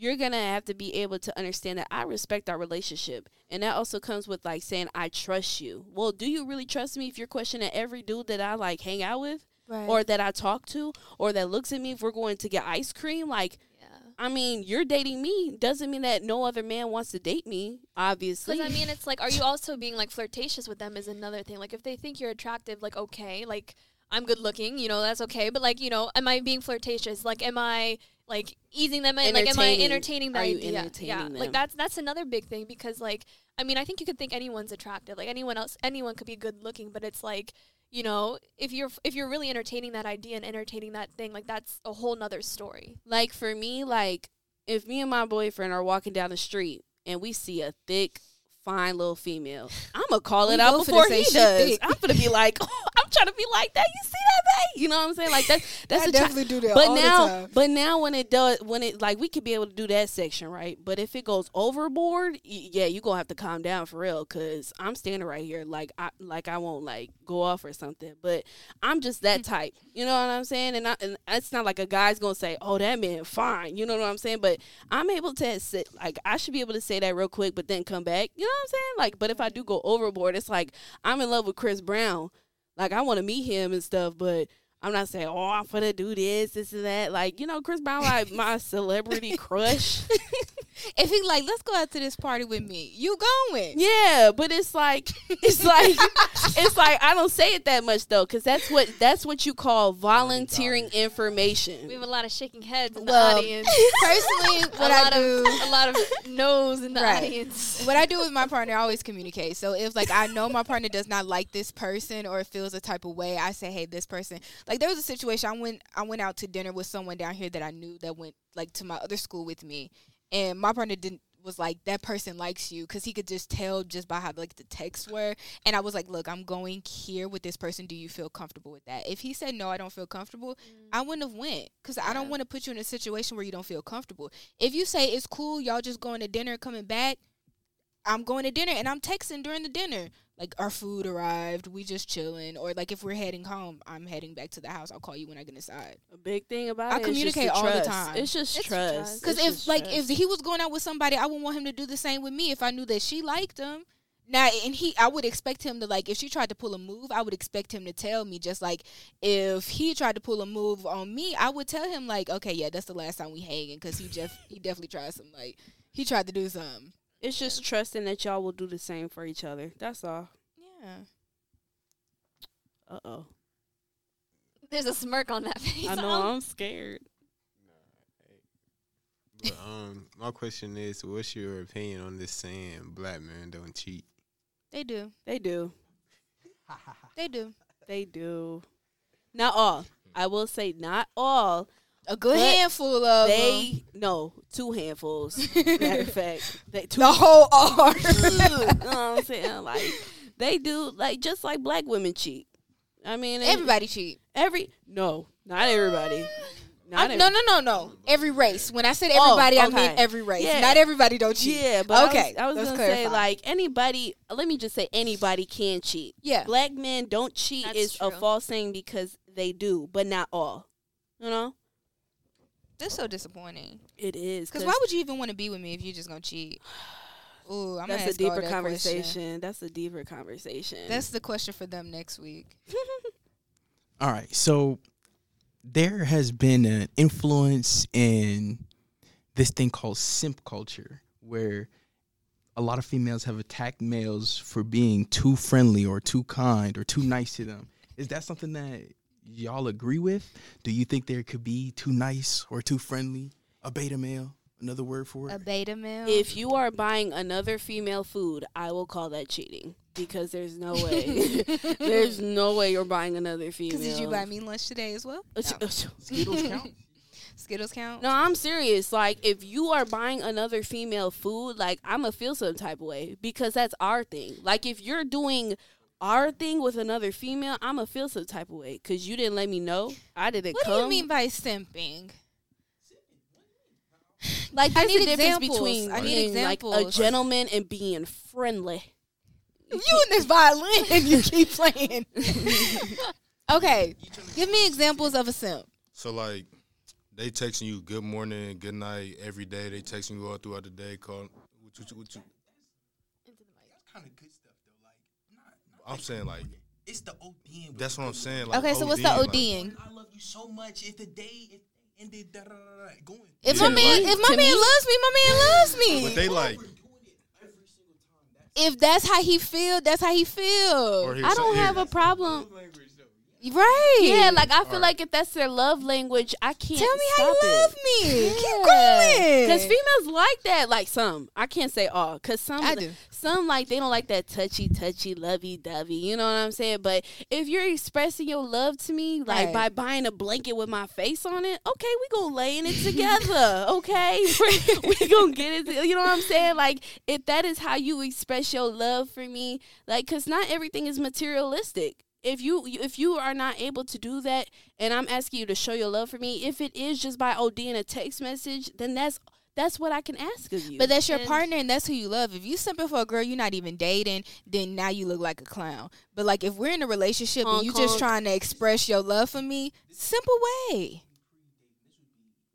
you're gonna have to be able to understand that I respect our relationship, and that also comes with like saying I trust you. Well, do you really trust me if you're questioning every dude that I like hang out with, right. or that I talk to, or that looks at me if we're going to get ice cream? Like, yeah. I mean, you're dating me doesn't mean that no other man wants to date me. Obviously, Because I mean, it's like, are you also being like flirtatious with them? Is another thing. Like, if they think you're attractive, like, okay, like I'm good looking, you know, that's okay. But like, you know, am I being flirtatious? Like, am I like easing them in? Like, am I Entertaining. entertaining the Are you idea? yeah, entertaining them? like that's that's another big thing because like, I mean, I think you could think anyone's attractive. Like anyone else, anyone could be good looking, but it's like. You know, if you're if you're really entertaining that idea and entertaining that thing, like that's a whole nother story. like for me, like if me and my boyfriend are walking down the street and we see a thick, fine little female, I'm gonna call it We out before say he does. thick. I'm gonna be like, oh, I'm trying to be like that. You see that, babe? You know what I'm saying? Like that. That's I chi- definitely do that But all the now, time. but now when it does, when it like we could be able to do that section, right? But if it goes overboard, y- yeah, you gonna have to calm down for real, cause I'm standing right here, like I like I won't like go off or something. But I'm just that mm-hmm. type, you know what I'm saying? And, I, and it's not like a guy's gonna say, "Oh, that man fine," you know what I'm saying? But I'm able to sit, like I should be able to say that real quick, but then come back, you know what I'm saying? Like, but if I do go overboard, it's like I'm in love with Chris Brown, like I want to meet him and stuff, but. I'm not saying, oh, I'm gonna do this, this, and that. Like, you know, Chris Brown, like my celebrity crush. If he like, let's go out to this party with me, you going? Yeah, but it's like it's like it's like I don't say it that much though, because that's what that's what you call volunteering information. We have a lot of shaking heads in the audience. Personally, what a I lot do, of a lot of no's in the Right. audience. what I do with my partner, I always communicate. So if like I know my partner does not like this person or feels a type of way, I say, hey, this person. Like there was a situation I went I went out to dinner with someone down here that I knew that went like to my other school with me, and my partner didn't was like that person likes you because he could just tell just by how like the texts were and i was like look i'm going here with this person do you feel comfortable with that if he said no i don't feel comfortable mm. I wouldn't have went because I don't want to put you in a situation where you don't feel comfortable. If you say it's cool, y'all just going to dinner, coming back, I'm going to dinner and I'm texting during the dinner. Like our food arrived, we just chilling, or like if we're heading home, I'm heading back to the house. I'll call you when I get inside. A big thing about I it is just communicate all the time. It's just It's trust. trust. Because if like trust. if he was going out with somebody, I wouldn't want him to do the same with me if I knew that she liked him. Now, and he, I would expect him to like if she tried to pull a move, I would expect him to tell me. Just like if he tried to pull a move on me, I would tell him like, okay, yeah, that's the last time we hanging because he just he definitely tried some like he tried to do something. It's just trusting that y'all will do the same for each other. That's all. Yeah, Uh oh. There's a smirk on that face. I know Um, I'm scared. But um, my question is, what's your opinion on this saying, "Black men don't cheat"? they do, They do. they do. They do. Not all. I will say not all. A good But handful of them. They no two handfuls. Matter of fact, they two. the whole arm. you know what I'm saying? Like they do, like just like black women cheat. I mean, they- Everybody cheat. every no, not everybody. Not I, no, no, no, no. Every race. When I said Oh, everybody, I mean every race. Yeah. Not everybody don't cheat. Yeah, but Okay, I was, I was gonna say like anybody. Let me just say anybody can cheat. Yeah. Black men don't cheat That's is a false thing because they do, but not all. You know, That's so disappointing. it is Because why would you even want to be with me if you're just gonna cheat? Ooh, I'm that's a deeper that conversation. question. That's a deeper conversation. That's the question for them next week. All right. So there has been an influence in this thing called simp culture where a lot of females have attacked males for being too friendly or too kind or too nice to them. Is that something that y'all agree with? Do you think there could be too nice or too friendly? A beta male? Another word for it? A beta male. if you are buying another female food, I will call that cheating. because there's no way, there's no way you're buying another female. Because did you buy me lunch today as well? Uh, No. Skittles count. Skittles count. No, I'm serious. Like, if you are buying another female food, like, I'm going to feel some type of way because that's our thing. Like, if you're doing our thing with another female, I'm going to feel some type of way because you didn't let me know. I didn't What come. do you mean by simping? Like, I there's need a difference examples. between I need being, like, a gentleman and being friendly. You and this violin, and you keep playing. okay, give me examples of a simp. So like, they texting you good morning, good night every day. They texting you all throughout the day. Calling. What you, what you, kind of good stuff though. Like, not, not I'm saying like, it's the ODing. that's what I'm saying. Like, Okay, so what's the ODing, like- I love you so much. If the day if ended, da, da, da, da, da, going. If Yeah, my man, if my man me- loves me, my man loves me. But they like, if that's how he feel, that's how he feel. I don't here- have a problem. Right? Yeah, like I feel Alright. like if that's their love language, I can't tell me how stop you it. love me. Keep going. Because females like that, like some. I can't say all, because some, I do. some like they don't like that touchy, touchy, lovey dovey. You know what I'm saying? But if you're expressing your love to me, like Right. by buying a blanket with my face on it, okay, we gonna lay in it together. okay, we gonna get it. You know what I'm saying? Like if that is how you express your love for me, like because not everything is materialistic. If you if you are not able to do that, and I'm asking you to show your love for me, if it is just by OD ODing a text message, then that's that's what I can ask of you. But that's your And- partner and that's who you love. If you simping for a girl you're not even dating, then now you look like a clown. But like if we're in a relationship Honk, and you're just trying to express your love for me, simple way.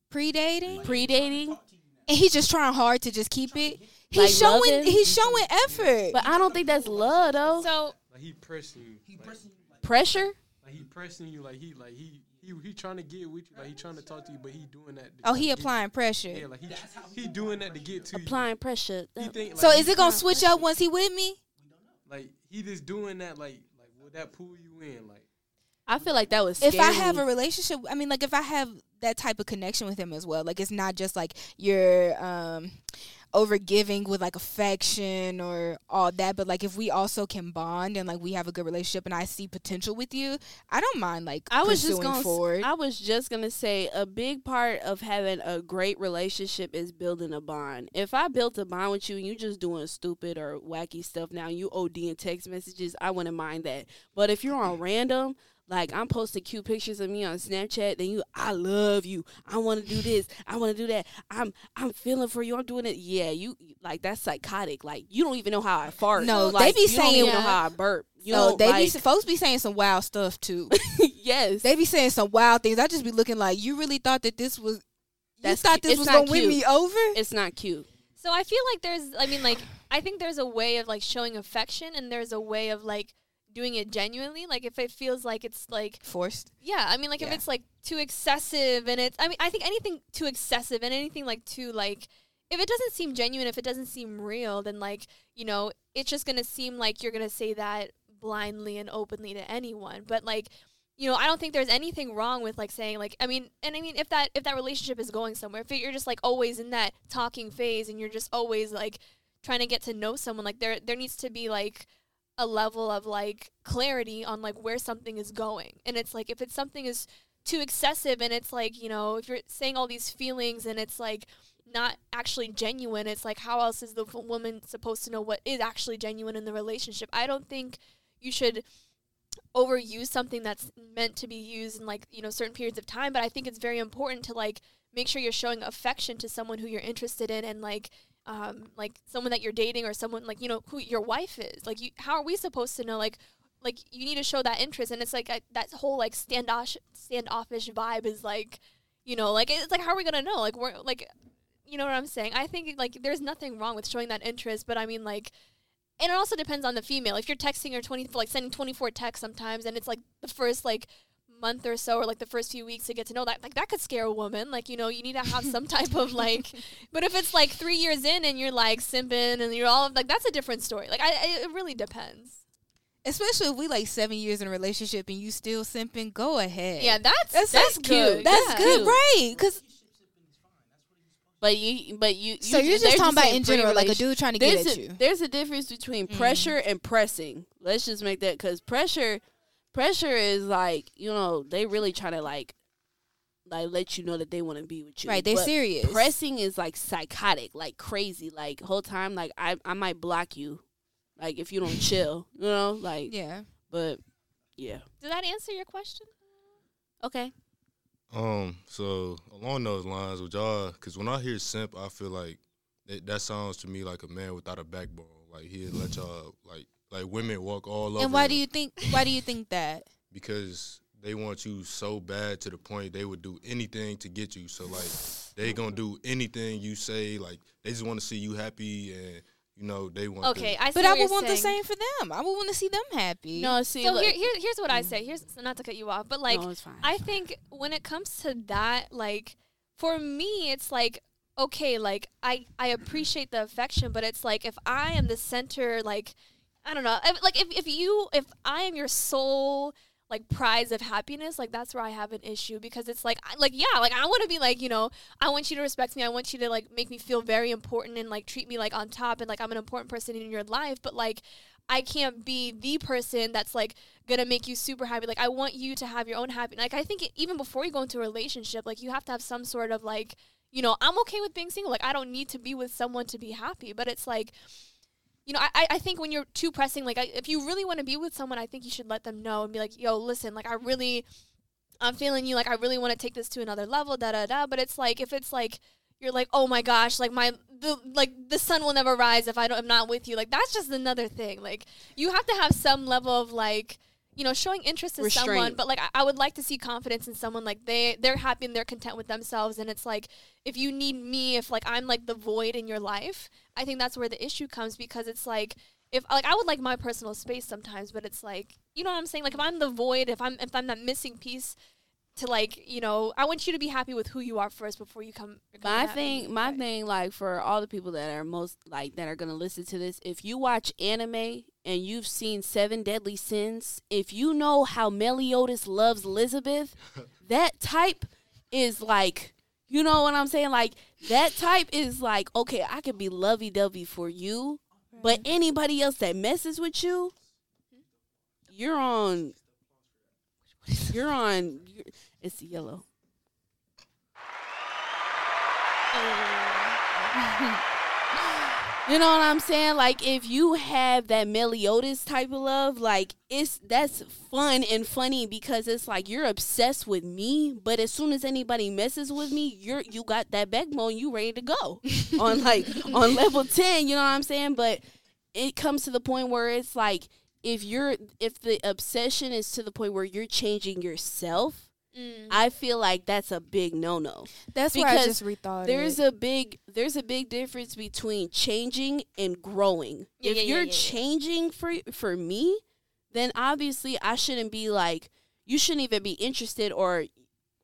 Pre-dating, pre-dating, and he's just trying hard to just keep it. He's Like showing loving? he's showing effort. but I don't think that's love though. So Like he pressing you. Like, Pressure. like he pressing you. Like he like he he he trying to get with you. Like he trying to talk to you, but he doing that. to oh, he to get- applying pressure. Yeah, like he he doing that to get to Applying pressure. you. He think, So is he- it gonna switch up once he with me? like he just doing that? Like like will that pull you in? Like I feel like that was. if I have a relationship, I mean, like if I have that type of connection with him as well, like it's not just like you're um over giving with like affection or all that, but like if we also can bond and like we have a good relationship and I see potential with you, I don't mind like I was just gonna. forward. I was just gonna say a big part of having a great relationship is building a bond. If I built a bond with you and you just doing stupid or wacky stuff now, you OD in text messages, I wouldn't mind that. But if you're on random. Like I'm posting cute pictures of me on Snapchat, then you, I love you. I want to do this. I want to do that. I'm, I'm feeling for you. I'm doing it. Yeah, you like that's psychotic. Like you don't even know how I fart. No, like, they like, be you don't saying- even know how I burp. You so know, they like, be folks be saying some wild stuff too. yes, they be saying some wild things. I just be looking like you really thought that this was. You thought this was gonna win me over? it's not cute. so I feel like there's I mean like I think there's a way of like showing affection and there's a way of like doing it genuinely. Like if it feels like it's like Forced. yeah, I mean like if it's like too excessive and it's I mean I think anything too excessive and anything like too like if it doesn't seem genuine, if it doesn't seem real, then like, you know, it's just gonna seem like you're gonna say that blindly and openly to anyone. But like you know, I don't think there's anything wrong with like saying like I mean, and I mean if that if that relationship is going somewhere, if you're just like always in that talking phase and you're just always like trying to get to know someone, like there there needs to be like a level of like clarity on like where something is going. And it's like if it's something is too excessive and it's like, you know, if you're saying all these feelings and it's like not actually genuine, it's like how else is the woman supposed to know what is actually genuine in the relationship? I don't think you should overuse something that's meant to be used in like, you know, certain periods of time, but I think it's very important to like make sure you're showing affection to someone who you're interested in and like um like someone that you're dating or someone like you know who your wife is. Like you how are we supposed to know like like you need to show that interest. And it's like that whole like standoff standoffish vibe is like you know like it's like how are we gonna know? Like we're like you know what i'm saying? I think like there's nothing wrong with showing that interest but i mean like and it also depends on the female. If you're texting or 20 like sending 24 texts sometimes and it's like the first like month or so or like the first few weeks to get to know that like that could scare a woman like you know you need to have some type of like but if it's like three years in and you're like simping and you're all like that's a different story like I, I it really depends Especially if we like seven years in a relationship and you still simping, go ahead. yeah that's That's, that's, that's good cute. That's Yeah. good, right? Because But you, but you. So you you're they're just talking about in general, like a dude trying to there's get at a, you. There's a difference between Mm. pressure and pressing. Let's just make that because pressure, pressure is like you know they really trying to like, like let you know that they want to be with you. Right, they But serious. Pressing is like psychotic, like crazy, like whole time. Like I, I might block you, like if you don't chill, you know, like. yeah. But yeah, Did that answer your question? okay. Um, so along those lines, with y'all, because when I hear simp, I feel like that, that sounds to me like a man without a backbone. Like he'd let y'all like like women walk all over. And why do you think? Why do you think that? Because they want you so bad to the point they would do anything to get you. So like they gonna do anything you say. Like they just want to see you happy, and you know they want. Okay, I see But what I would you're want the same for them. I would want to see them happy. No, see, So look, here, here, here's what I mm. say. Here's not to cut you off, but like no, it's fine. I think when it comes to that, like for me, it's like okay, like I I appreciate the affection, but it's like if I am the center, like I don't know, like if if you if I am your sole like prize of happiness, like that's where I have an issue because it's like I, like yeah, like I want to be like you know I want you to respect me, I want you to like make me feel very important and like treat me like on top and like I'm an important person in your life, but like. I can't be the person that's like gonna make you super happy. Like I want you to have your own happy. Like I think it, even before you go into a relationship, like you have to have some sort of like, you know, I'm okay with being single. Like I don't need to be with someone to be happy. But it's like, you know, I I think when you're too pressing, like I, if you really want to be with someone, I think you should let them know and be like, yo, listen, like I really, I'm feeling you. Like I really want to take this to another level. Da da da. But it's like if it's like you're like, oh my gosh, like my the like the sun will never rise if I don't I'm not with you. Like that's just another thing. Like you have to have some level of like you know showing interest in someone but like I, I would like to see confidence in someone like they they're happy and they're content with themselves and it's like if you need me if like i'm like the void in your life i think that's where the issue comes because it's like if like i would like my personal space sometimes but it's like you know what i'm saying like if i'm the void if i'm if i'm that missing piece to like you know i want you to be happy with who you are first before you come my thing my Right. thing like for all the people that are most like that are gonna listen to this if you watch anime and you've seen seven deadly sins if you know how meliodas loves elizabeth that type is like you know what i'm saying? Like that type is like okay i could be lovey-dovey for you but anybody else that messes with you you're on you're on you're, it's yellow You know what I'm saying? Like if you have that Meliodas type of love, like it's that's fun and funny because it's like you're obsessed with me, but as soon as anybody messes with me, you're you got that backbone, you ready to go on like on level ten. You know what I'm saying? But it comes to the point where it's like if you're if the obsession is to the point where you're changing yourself, Mm. I feel like that's a big no no That's where I just rethought there's it. a big there's a big difference between changing and growing. Yeah, if yeah, you're yeah. changing for for me, then obviously I shouldn't be like you shouldn't even be interested or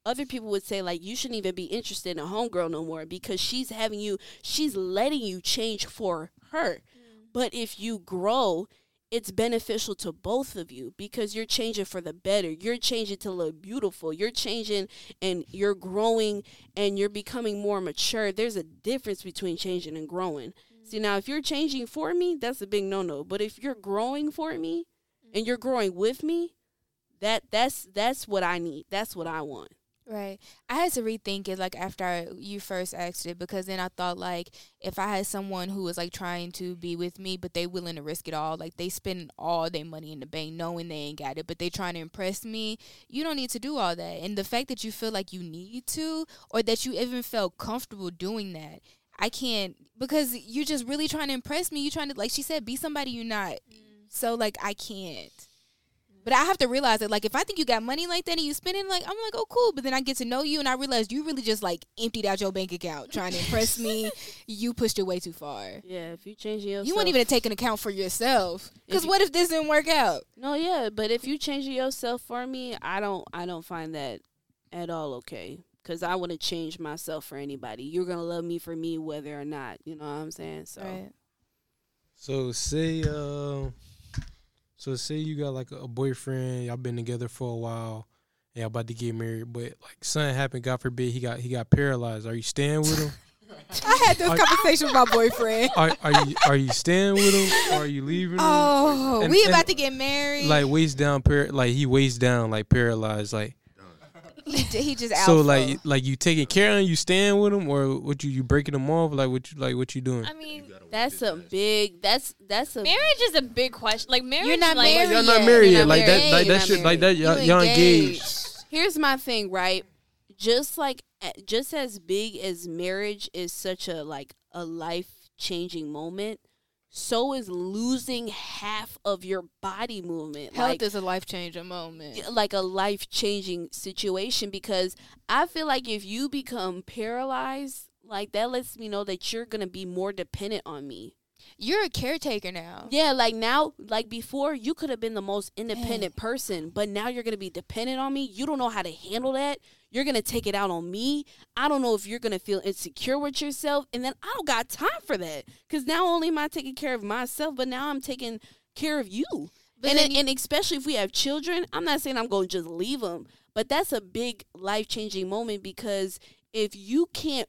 other people would say like you shouldn't even be interested in a homegirl no more because she's having you she's letting you change for her. Mm. But if you grow, it's beneficial to both of you because you're changing for the better. You're changing to look beautiful. You're changing and you're growing and you're becoming more mature. There's a difference between changing and growing. See, mm-hmm. now if you're changing for me, that's a big no-no. But if you're growing for me and you're mm-hmm. growing with me, that that's that's what I need. That's what I want. Right. I had to rethink it like after I, you first asked it because then I thought like if I had someone who was like trying to be with me but they willing to risk it all, like they spend all their money in the bank knowing they ain't got it, but they trying to impress me, you don't need to do all that. And the fact that you feel like you need to or that you even felt comfortable doing that, I can't because you're just really trying to impress me. You trying to like she said, be somebody you're not. Mm. So like I can't. But I have to realize that, like, if I think you got money like that and you spend it, like, I'm like, oh, cool. But then I get to know you and I realize you really just like emptied out your bank account trying to impress me. You pushed it way too far. Yeah, if you change yourself, You won't even take an account for yourself. Because you- what if this didn't work out? No, yeah, but if you change yourself for me, I don't I don't find that at all okay. Cause I want to change myself for anybody. You're gonna love me for me whether or not. You know what I'm saying? So Right. So say uh so say you got like a boyfriend, y'all been together for a while, and y'all about to get married, but like something happened, God forbid he got he got paralyzed. Are you staying with him? I had this Are- conversation with my boyfriend. Are are you are you staying with him or are you leaving him? Oh, And- we and- about to get married. like waist down, par- like he waist down, like paralyzed, like he, j- he just so, like like you taking care of him, you staying with him, or what you you breaking him off, like what you like what you doing? I mean, That's a big. That's that's a marriage is a big question. Like marriage, You're not like, married Y'all not married yet, like that, married. like that shit, like that. You Y'all, y'all engaged. engaged. here's my thing, right? Just like just as big as marriage is such a like a life changing moment, so is losing half of your body movement. Health like, is a life changing moment. like a life changing situation because I feel like if you become paralyzed, like that lets me know that you're gonna be more dependent on me. You're a caretaker now. Yeah, like now, like before, you could have been the most independent person, but now you're gonna be dependent on me. You don't know how to handle that. You're gonna take it out on me. I don't know if you're gonna feel insecure with yourself, and then I don't got time for that. Cause now only am I taking care of myself, but now I'm taking care of you. But and then and, you- and especially if we have children, I'm not saying I'm going to just leave them, but that's a big life changing moment because if you can't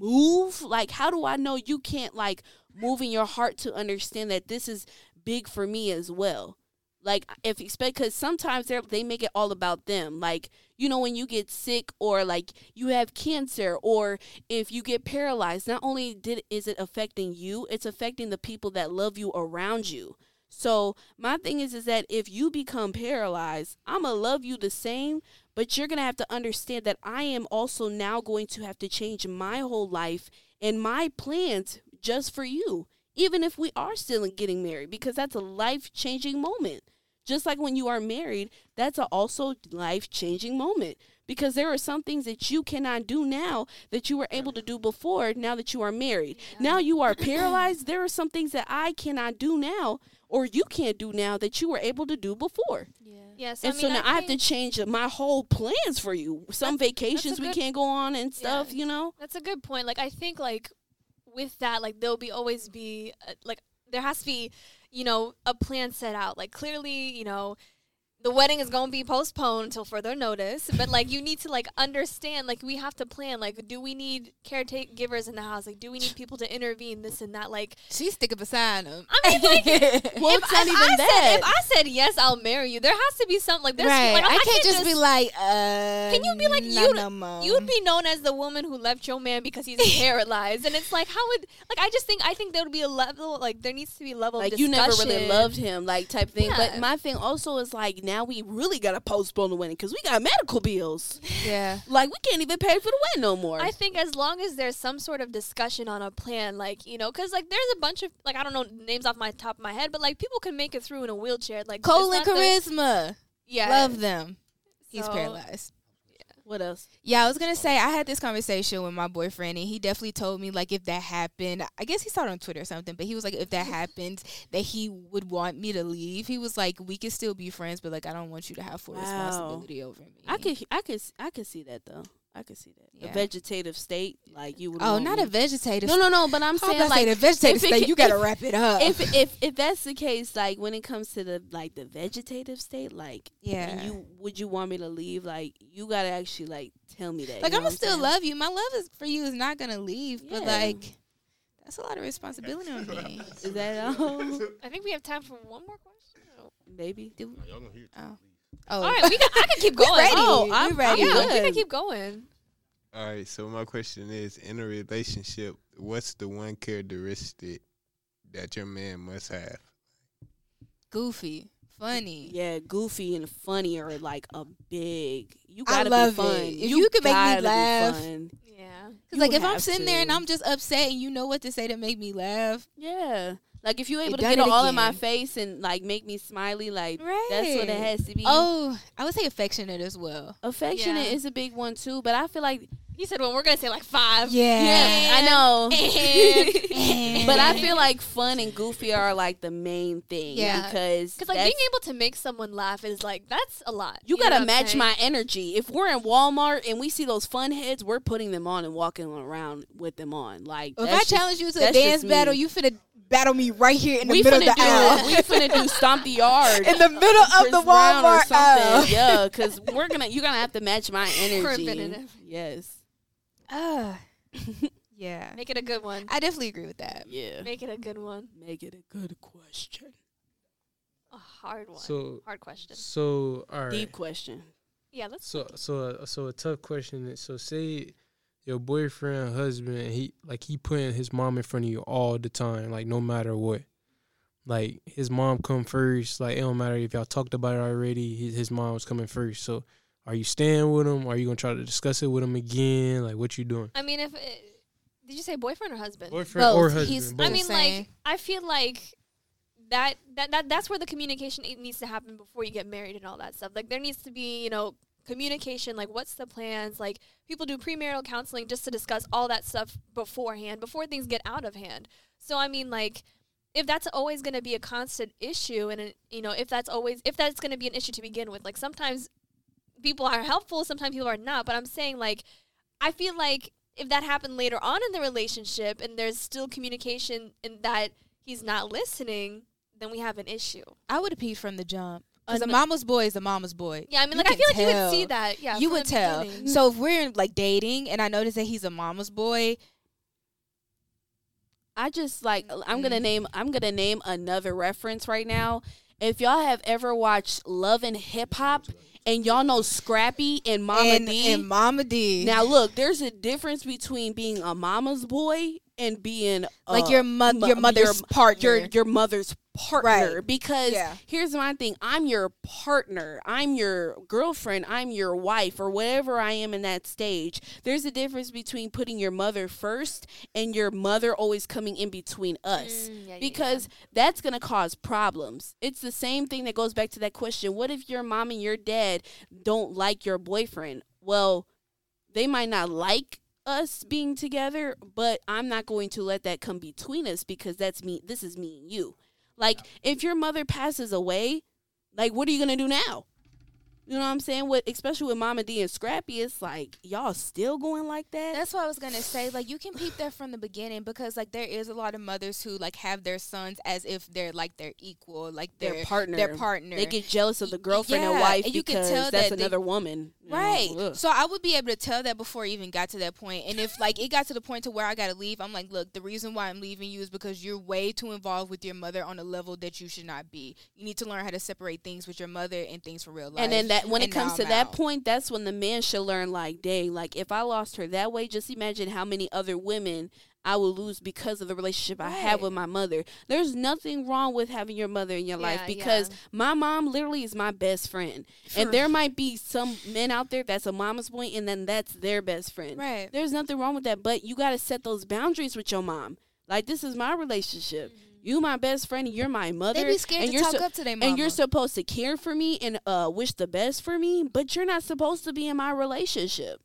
move, like how do I know you can't like move in your heart to understand that this is big for me as well? Like if expect because sometimes they they make it all about them. Like you know when you get sick or like you have cancer or if you get paralyzed, not only did is it affecting you, it's affecting the people that love you around you. So my thing is is that if you become paralyzed, I'ma love you the same, but you're gonna have to understand that I am also now going to have to change my whole life and my plans just for you. Even if we are still getting married, because that's a life changing moment. Just like when you are married, that's also a also life changing moment. Because there are some things that you cannot do now that you were able to do before now that you are married. Now you are paralyzed. There are some things that I cannot do now or you can't do now that you were able to do before. Yeah, Yes. and I mean, so now I, have to change my whole plans for you. Some vacations we good- can't go on and stuff, Yeah. you know? That's a good point. Like I think like with that, like there'll be always be uh, like there has to be, you know, a plan set out. Like clearly, you know, the wedding is going to be postponed until further notice. But like you need to like understand. Like we have to plan. Like do we need caretakers in the house? Like do we need people to intervene? This and that. Like She's sticking beside him. I mean, like, Well, if, if even I that. Said, if I said yes, I'll marry you. There has to be something like there's right. Like, I, can't just be like, uh. Can you be like you? You'd be known as the woman who left your man because he's paralyzed, and it's like how would like I just think I think there would be a level like there needs to be a level Like of you never really loved him, like type thing. Yeah. But my thing also is like now we really gotta postpone the wedding because we got medical bills. Yeah. Like we can't even pay for the wedding no more. I think as long as there's some sort of discussion on a plan, like you know, because like there's a bunch of like I don't know names off my top of my head, but like people can make it through in a wheelchair. Like and not the- Charisma. yeah, Love them. He's So- paralyzed. What else? Yeah, I was gonna say I had this conversation with my boyfriend, and he definitely told me like if that happened, I guess he saw it on Twitter or something, but he was like if that happened, that he would want me to leave. He was like, we could still be friends, but like I don't want you to have full Wow. responsibility over me. I could, I could, I could see that though. I could see that. Yeah. A vegetative state, like you would. Oh, not me- a vegetative. No, no, no. But I'm How saying I say like the vegetative it state, can- you gotta if- wrap it up. if if if that's the case, like when it comes to the like the vegetative state, like yeah. you would you want me to leave? Like you gotta actually like tell me that. like you I'm gonna still saying? love you. My love is for you is not gonna leave, but like that's a lot of responsibility on me. Is that all? I think we have time for one more question. Maybe. Do- Y'all gonna hear Oh. It. Oh, All right, we can, I can keep We going. ready. Oh, I'm ready. Yeah, we can keep going. All right, so my question is in a relationship, what's the one characteristic that your man must have? goofy, funny. Yeah, goofy and funny are like a big. You I gotta love be fun. it. If you could make me gotta be laugh- fun. Yeah. Cause You like if I'm have sitting there and to. I'm just upset and you know what to say to make me laugh, Yeah. Like if you're You able to get it all in my face and like make me smiley, like right? that's what it has to be. Oh, I would say affectionate as well. affectionate Yeah. is a big one too, but I feel like He said, "Well, we're gonna say like five. yeah, I know. And- but I feel like fun and goofy are like the main thing. Yeah. because Because like being able to make someone laugh is like that's a lot. You know gotta match my energy. If we're in Walmart and we see those fun heads, we're putting them on and walking around with them on. Like If I just- challenge you to a dance battle, me. you finna battle me right here in the we middle of the do aisle. we finna do stomp the yard in the middle of Chris the Brown or Walmart aisle. something. yeah, because we're gonna you're gonna have to match my energy. Yes. Uh, Yeah. Make it a good one. I definitely agree with that. Yeah. Make it a good one. Make it a good question. A hard one. So hard question. so all right. Deep question. Yeah, let's. So so uh, so a tough question. is- So say your boyfriend, husband, he like he putting his mom in front of you all the time, like no matter what. Like his mom come first. Like it don't matter if y'all talked about it already. His his mom was coming first. So are you staying with him? Are you gonna try to discuss it with him again? Like what you doing? I mean, if it, did you say boyfriend or husband? Boyfriend or husband? He's- both. I mean, like I feel like that that that that's where the communication needs to happen before you get married and all that stuff. Like there needs to be, you know, communication. Like what's the plans? Like people do premarital counseling just to discuss all that stuff beforehand, before things get out of hand. So I mean, like if that's always going to be a constant issue, and you know, if that's always if that's going to be an issue to begin with, like sometimes people are helpful, sometimes people are not. But I'm saying like I feel like if that happened later on in the relationship and there's still communication and that he's not listening, then we have an issue. I would have peed from the jump. Because a mama's boy is a mama's boy. Yeah, I mean, You like I can feel like you would see that. Yeah, you would tell. beginning. So if we're in, like dating and I notice that he's a mama's boy, I just like I'm gonna Mhm. name I'm gonna name another reference right now. If y'all have ever watched Love and Hip Hop and y'all know Scrappy and Mama and, D. and Momma Dee. now look, there's a difference between being a mama's boy and being like uh, your your mother's partner. your your mother's partner Right. because Yeah. here's my thing I'm your partner I'm your girlfriend I'm your wife or whatever I am in that stage there's a difference between putting your mother first and your mother always coming in between us Mm, yeah, yeah, because that's going to cause problems it's the same thing that goes back to that question what if your mom and your dad don't like your boyfriend well they might not like us being together, but I'm not going to let that come between us because that's me. This is me and you. Like, if your mother passes away, like, what are you gonna do now? You know what I'm saying? With especially with Momma Dee and Scrappy, it's like y'all still going like that. That's what I was gonna say. Like you can peep that from the beginning because like there is a lot of mothers who like have their sons as if they're like their equal, like their their partner. Their partner. They get jealous of the girlfriend and wife and you can because tell that's that they- another woman. Right. ugh. So I would be able to tell that before it even got to that point. And if like it got to the point to where I gotta leave, I'm like, look, the reason why I'm leaving you is because you're way too involved with your mother on a level that you should not be. You need to learn how to separate things with your mother and things for real life. And then that when it comes to I'm that out. point, that's when the man should learn like, dang, like if I lost her that way, just imagine how many other women I will lose because of the relationship I have with my mother. There's nothing wrong with having your mother in your life because yeah. my mom literally is my best friend. And there might be some men out there that's a mama's boy and then that's their best friend. Right. There's nothing wrong with that, but you got to set those boundaries with your mom. Like this is my relationship. You my best friend and you're my mother. They be scared and to you're talk so- up to their mama. and you're supposed to care for me and uh wish the best for me, but you're not supposed to be in my relationship.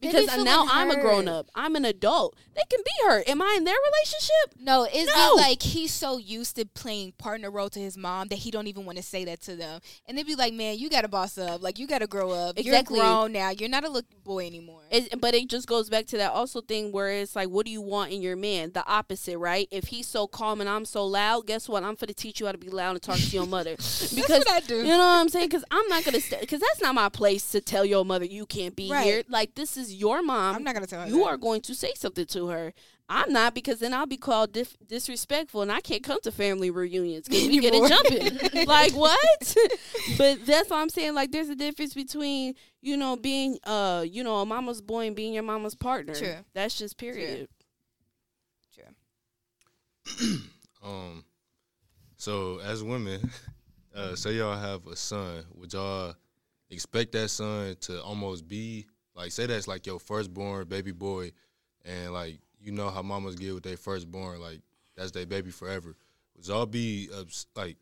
Because now I'm a grown up. I'm an adult. They can be hurt. Am I in their relationship? No, it's No. like he's so used to playing partner role to his mom that he don't even want to say that to them. And they'd be like, "Man, you got to boss up. Like you got to grow up. Exactly. You're grown now. You're not a little boy anymore." It, but it just goes back to that also thing where it's like, what do you want in your man? The opposite, right? If he's so calm and I'm so loud, guess what? I'm for to teach you how to be loud and talk to your mother. Because what I do. You know what I'm saying? Because I'm not gonna, because that's not my place to tell your mother you can't be Right. here. Like this is your mom. I'm not gonna tell her. you that. are going to say something to her. I'm not because then I'll be called dif- disrespectful and I can't come to family reunions because we get it jumping. like what? but that's what I'm saying. Like there's a difference between you know being uh you know a mama's boy and being your mama's partner. True. That's just period. True. um, so as women, uh, say y'all have a son, would y'all expect that son to almost be like, say that's like your firstborn baby boy, and like you know how mamas get with their firstborn, like that's their baby forever. Would y'all be ups- like,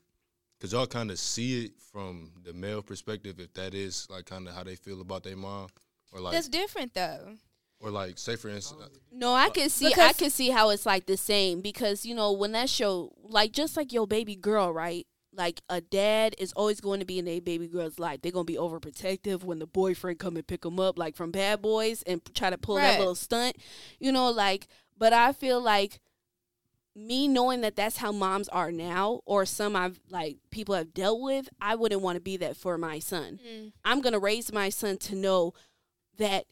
cause y'all kind of see it from the male perspective if that is like kind of how they feel about their mom, or like, That's different though. or like, say for instance, uh, No, I can see. I Because- can see how it's like the same because you know when that show, like just like your baby girl, right? Like a dad is always going to be in a baby girl's life. They're gonna be overprotective when the boyfriend come and pick them up, like from Bad Boys, and try to pull that little stunt. You know, like. But I feel like me knowing that that's how moms are now, or some I've like people have dealt with, I wouldn't want to be that for my son. Mm. I'm gonna raise my son to know that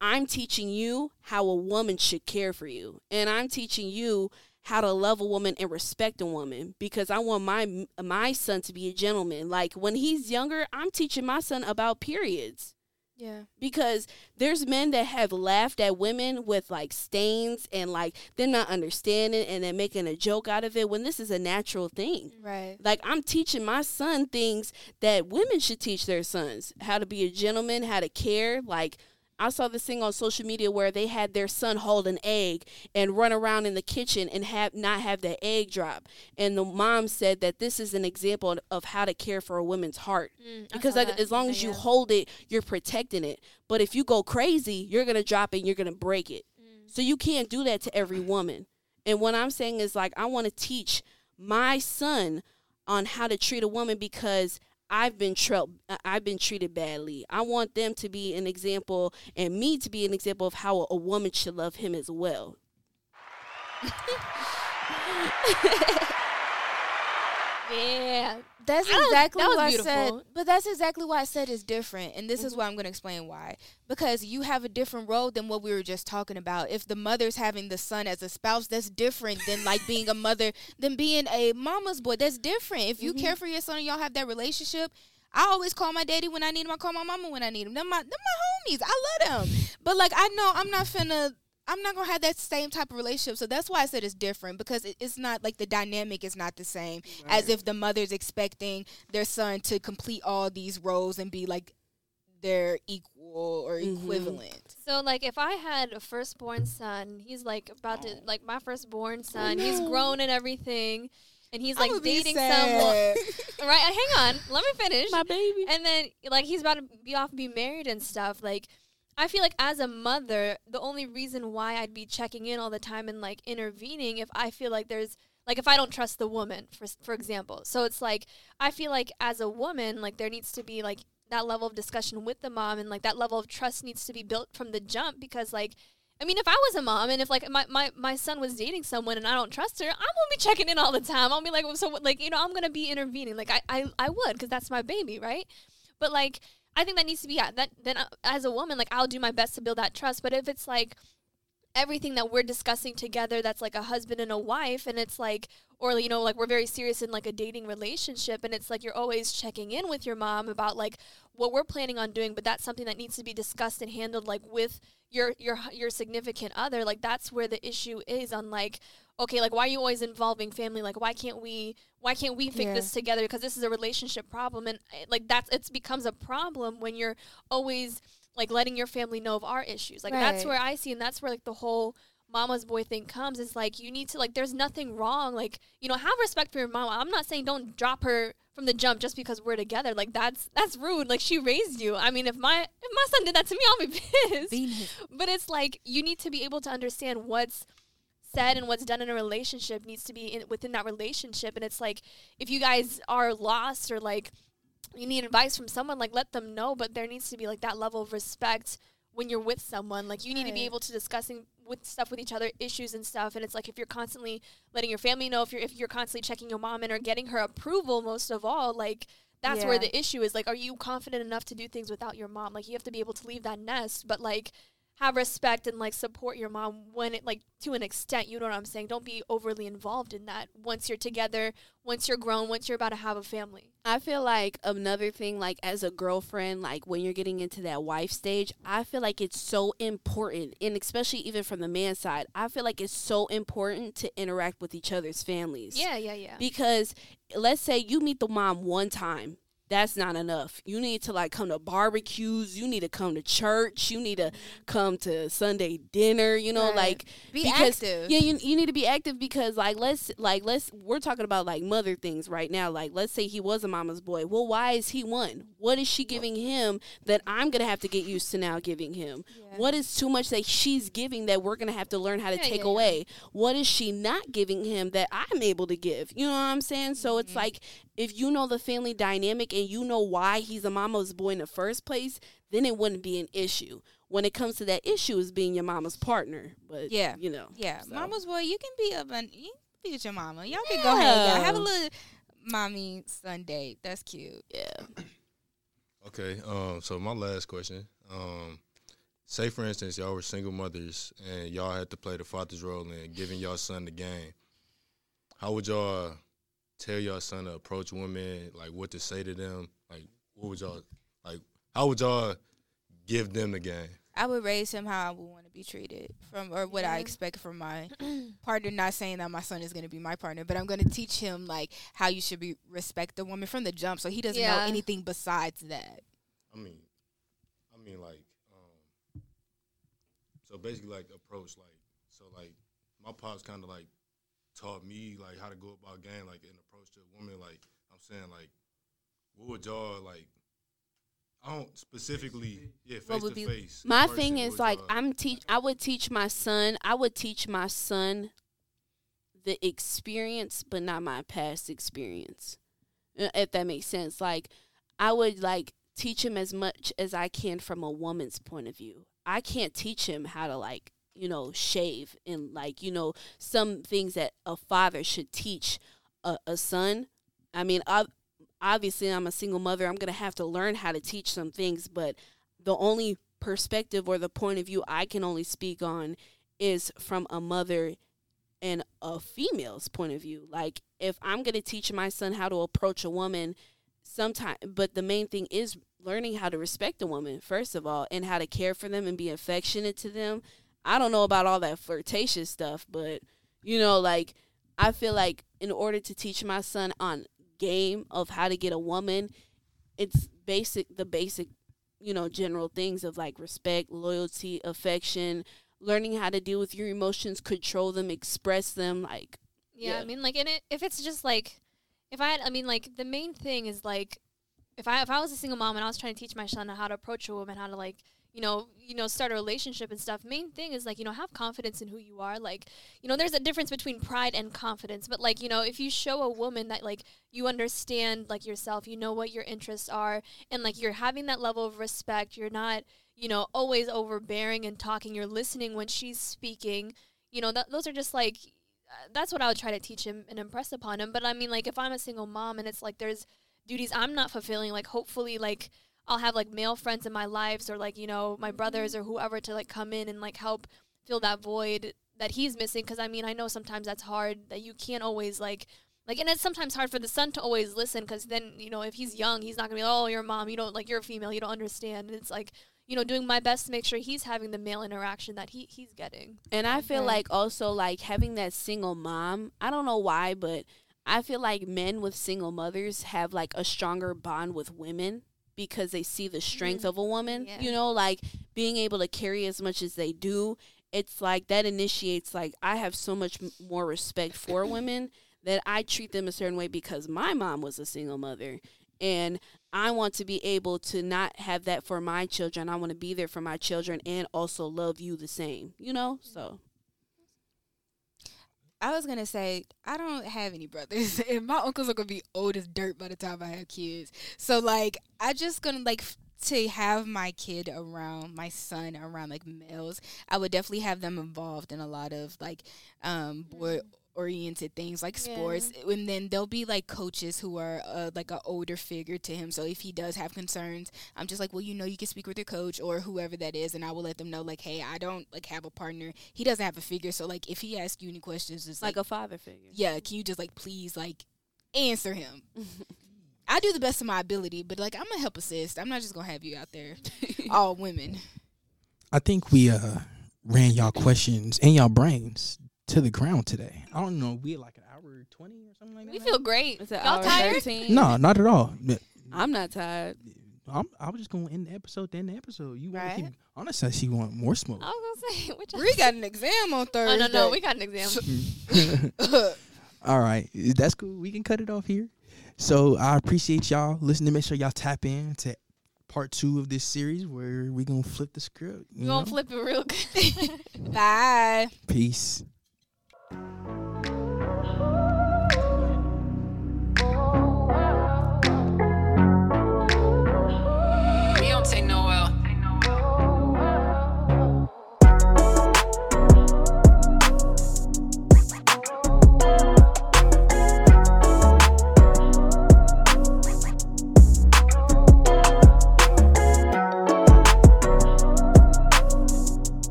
I'm teaching you how a woman should care for you. And I'm teaching you how to love a woman and respect a woman because I want my my son to be a gentleman. Like when he's younger, I'm teaching my son about periods Yeah. because there's men that have laughed at women with like stains and like they're not understanding and they're making a joke out of it when this is a natural thing. Right. Like I'm teaching my son things that women should teach their sons. How to be a gentleman, how to care. Like I saw this thing on social media where they had their son hold an egg and run around in the kitchen and have not have the egg drop. And the mom said that this is an example of how to care for a woman's heart. Mm, Because like, as long as you yeah. hold it, you're protecting it. But if you go crazy, you're gonna drop it and you're gonna break it. Mm. So you can't do that to every woman. And what I'm saying is like I want to teach my son on how to treat a woman because I've been tra- I've been treated badly. I want them to be an example and me to be an example of how a woman should love him as well. Yeah. That's exactly that was why I said. But that's exactly why I said it's different, and this is mm-hmm. why I'm going to explain why. Because you have a different role than what we were just talking about. If the mother's having the son as a spouse, that's different than like being a mother, than being a mama's boy. That's different. If you mm-hmm. care for your son and y'all have that relationship. I always call my daddy when I need him. I call my mama when I need him. Them my, them my homies. I love them. But like I know I'm not finna. I'm not gonna have that same type of relationship. So that's why I said it's different because it, it's not like the dynamic is not the same as if the mother's expecting their son to complete all these roles and be like their equal or Mhm. equivalent. So like if I had a firstborn son, he's like about to like my firstborn son, he's no. grown and everything. And he's like dating sad. someone right, hang on, let me finish. My baby. and then like he's about to be off and be married and stuff like i feel like as a mother the only reason why i'd be checking in all the time and like intervening if i feel like there's like if i don't trust the woman for for example so it's like i feel like as a woman like there needs to be like that level of discussion with the mom and like that level of trust needs to be built from the jump because like I mean, if I was a mom and if like my, my, my son was dating someone and I don't trust her, I'm gonna be checking in all the time. I'll be like, well, so like you know, I'm gonna be intervening. Like I I, I would because that's my baby, right? But like I think that needs to be yeah, that then uh, as a woman, like I'll do my best to build that trust. But if it's like everything that we're discussing together that's like a husband and a wife and it's like or you know like we're very serious in like a dating relationship and it's like you're always checking in with your mom about like what we're planning on doing but that's something that needs to be discussed and handled like with your your your significant other like that's where the issue is on like okay like why are you always involving family like why can't we why can't we fix Yeah. this together? Because this is a relationship problem and eh, like that's it becomes a problem when you're always like letting your family know of our issues. Like that's where i see and that's where like the whole mama's boy thing comes. It's like you need to like there's nothing wrong like you know have respect for your mom i'm not saying don't drop her from the jump just because we're together. Like that's that's rude. Like she raised you. I mean if my if my son did that to me i'll be pissed. But it's like you need to be able to understand what's said and what's done in a relationship needs to be in, within that relationship. And it's like if you guys are lost or like you need advice from someone like let them know. But there needs to be like that level of respect when you're with someone. Like you need to be able to discussing with stuff with each other issues and stuff. And it's like if you're constantly letting your family know if you're if you're constantly checking your mom in or getting her approval most of all like that's where the issue is. Like are you confident enough to do things without your mom? Like you have to be able to leave that nest. But like have respect and like support your mom when it like to an extent you know what i'm saying don't be overly involved in that once you're together once you're grown once you're about to have a family I feel like another thing, like as a girlfriend, like when you're getting into that wife stage, I feel like it's so important, and especially even from the man side, I feel like it's so important to interact with each other's families. yeah yeah yeah Because let's say you meet the mom one time. That's not enough. You need to like come to barbecues. You need to come to church. You need to come to Sunday dinner. You know, Right. like Be because, active. Yeah, you, you need to be active because like let's like let's we're talking about like mother things right now. Like let's say he was a mama's boy. Well, why is he one? What is she giving him that I'm gonna have to get used to now giving him? What is too much that she's giving that we're gonna have to learn how to Yeah, take yeah, yeah. away? What is she not giving him that I'm able to give? You know what I'm saying? So Mm-hmm. it's like if you know the family dynamic and you know why he's a mama's boy in the first place, then it wouldn't be an issue. When it comes to that issue, is being your mama's partner. But Yeah. you know, Yeah, so. mama's boy, you can be up and you can be with your mama. Y'all can go hang out, have a little mommy son date. That's cute. Yeah. Okay. Um. So my last question. Um. say for instance y'all were single mothers and y'all had to play the father's role in giving y'all son the game. How would y'all tell y'all son to approach women? Like what to say to them? Like what would y'all like? How would y'all give them the game? I would raise him how I would want to be treated from, or what I expect from my partner. Not saying that my son is going to be my partner, but I'm going to teach him like how you should be respect the woman from the jump, so he doesn't know anything besides that. I mean, I mean, like, um, so basically, like, approach, like, so, like, my pops kind of like taught me like how to go about game, like, an approach to a woman. Like, I'm saying, like, what would y'all like? I don't specifically, yeah, What face would to be- face. My person, thing is like y'all- I'm teach I would teach my son I would teach my son the experience but not my past experience. Uh, If that makes sense. Like I would like teach him as much as I can from a woman's point of view. I can't teach him how to like, you know, shave and like, you know, some things that a father should teach a, a son. I mean, ob- obviously I'm a single mother. I'm going to have to learn how to teach some things, but the only perspective or the point of view I can only speak on is from a mother and a female's point of view. Like if I'm going to teach my son how to approach a woman sometimes, but the main thing is learning how to respect a woman first of all and how to care for them and be affectionate to them. I don't know about all that flirtatious stuff, but you know like I feel like in order to teach my son on game of how to get a woman, it's basic the basic you know, general things of like respect, loyalty, affection, learning how to deal with your emotions, control them, express them. Like, Yeah, Yeah. I mean, like, in it, if it's just like, if I had, I mean, like, the main thing is like, if I if I was a single mom and I was trying to teach my son how to approach a woman, how to like, you know, you know, start a relationship and stuff. Main thing is like, you know, have confidence in who you are. Like, you know, there's a difference between pride and confidence. But like, you know, if you show a woman that like you understand like yourself, you know what your interests are, and like you're having that level of respect, you're not, you know, always overbearing and talking. You're listening when she's speaking. You know, that those are just like that's what I would try to teach him and impress upon him. But I mean, like, if I'm a single mom and it's like there's duties I'm not fulfilling, like, hopefully, like, I'll have like male friends in my lives or like, you know, my brothers or whoever to like come in and like help fill that void that he's missing. Cause I mean, I know sometimes that's hard that you can't always like, like, and it's sometimes hard for the son to always listen because then, you know, if he's young, he's not gonna be, like, oh, you're mom, you don't like, you're a female, you don't understand. And it's like, you know, doing my best to make sure he's having the male interaction that he he's getting. and I feel Okay. like also like having that single mom, I don't know why, but I feel like men with single mothers have like a stronger bond with women because they see the strength Mhm. of a woman. Yeah. You know, like being able to carry as much as they do. It's like that initiates like I have so much m- more respect for women that I treat them a certain way because my mom was a single mother and I want to be able to not have that for my children. I want to be there for my children and also love you the same, you know? So I was gonna say I don't have any brothers, and my uncles are gonna be old as dirt by the time I have kids. So like, I just gonna like f- to have my kid around my son around like males. I would definitely have them involved in a lot of like um boy oriented things like Yeah. sports and then there'll be like coaches who are uh, like an older figure to him so if he does have concerns i'm just like well you know you can speak with your coach or whoever that is and i will let them know like hey i don't like have a partner he doesn't have a figure so like if he asks you any questions it's like like a father figure. yeah, can you just like please like answer him? I do the best of my ability, but like I'm gonna help assist. I'm not just gonna have you out there all women. I think we uh ran y'all questions and y'all brains to the ground today. I don't know, we had like an hour twenty or something like that. We feel great. Y'all tired? no, not at all. I'm not tired. I'm, I was just gonna end the episode. To end the episode. You want Right. to keep? Honestly, she want more smoke. I was gonna say, which oh, We got an exam on Oh Thursday. no, no, we got an exam. All right, that's cool. We can cut it off here. So I appreciate y'all listening. Make sure y'all tap in to part two of this series where we gonna flip the script. We you gonna know? flip it real good. Bye. Peace. Thank you.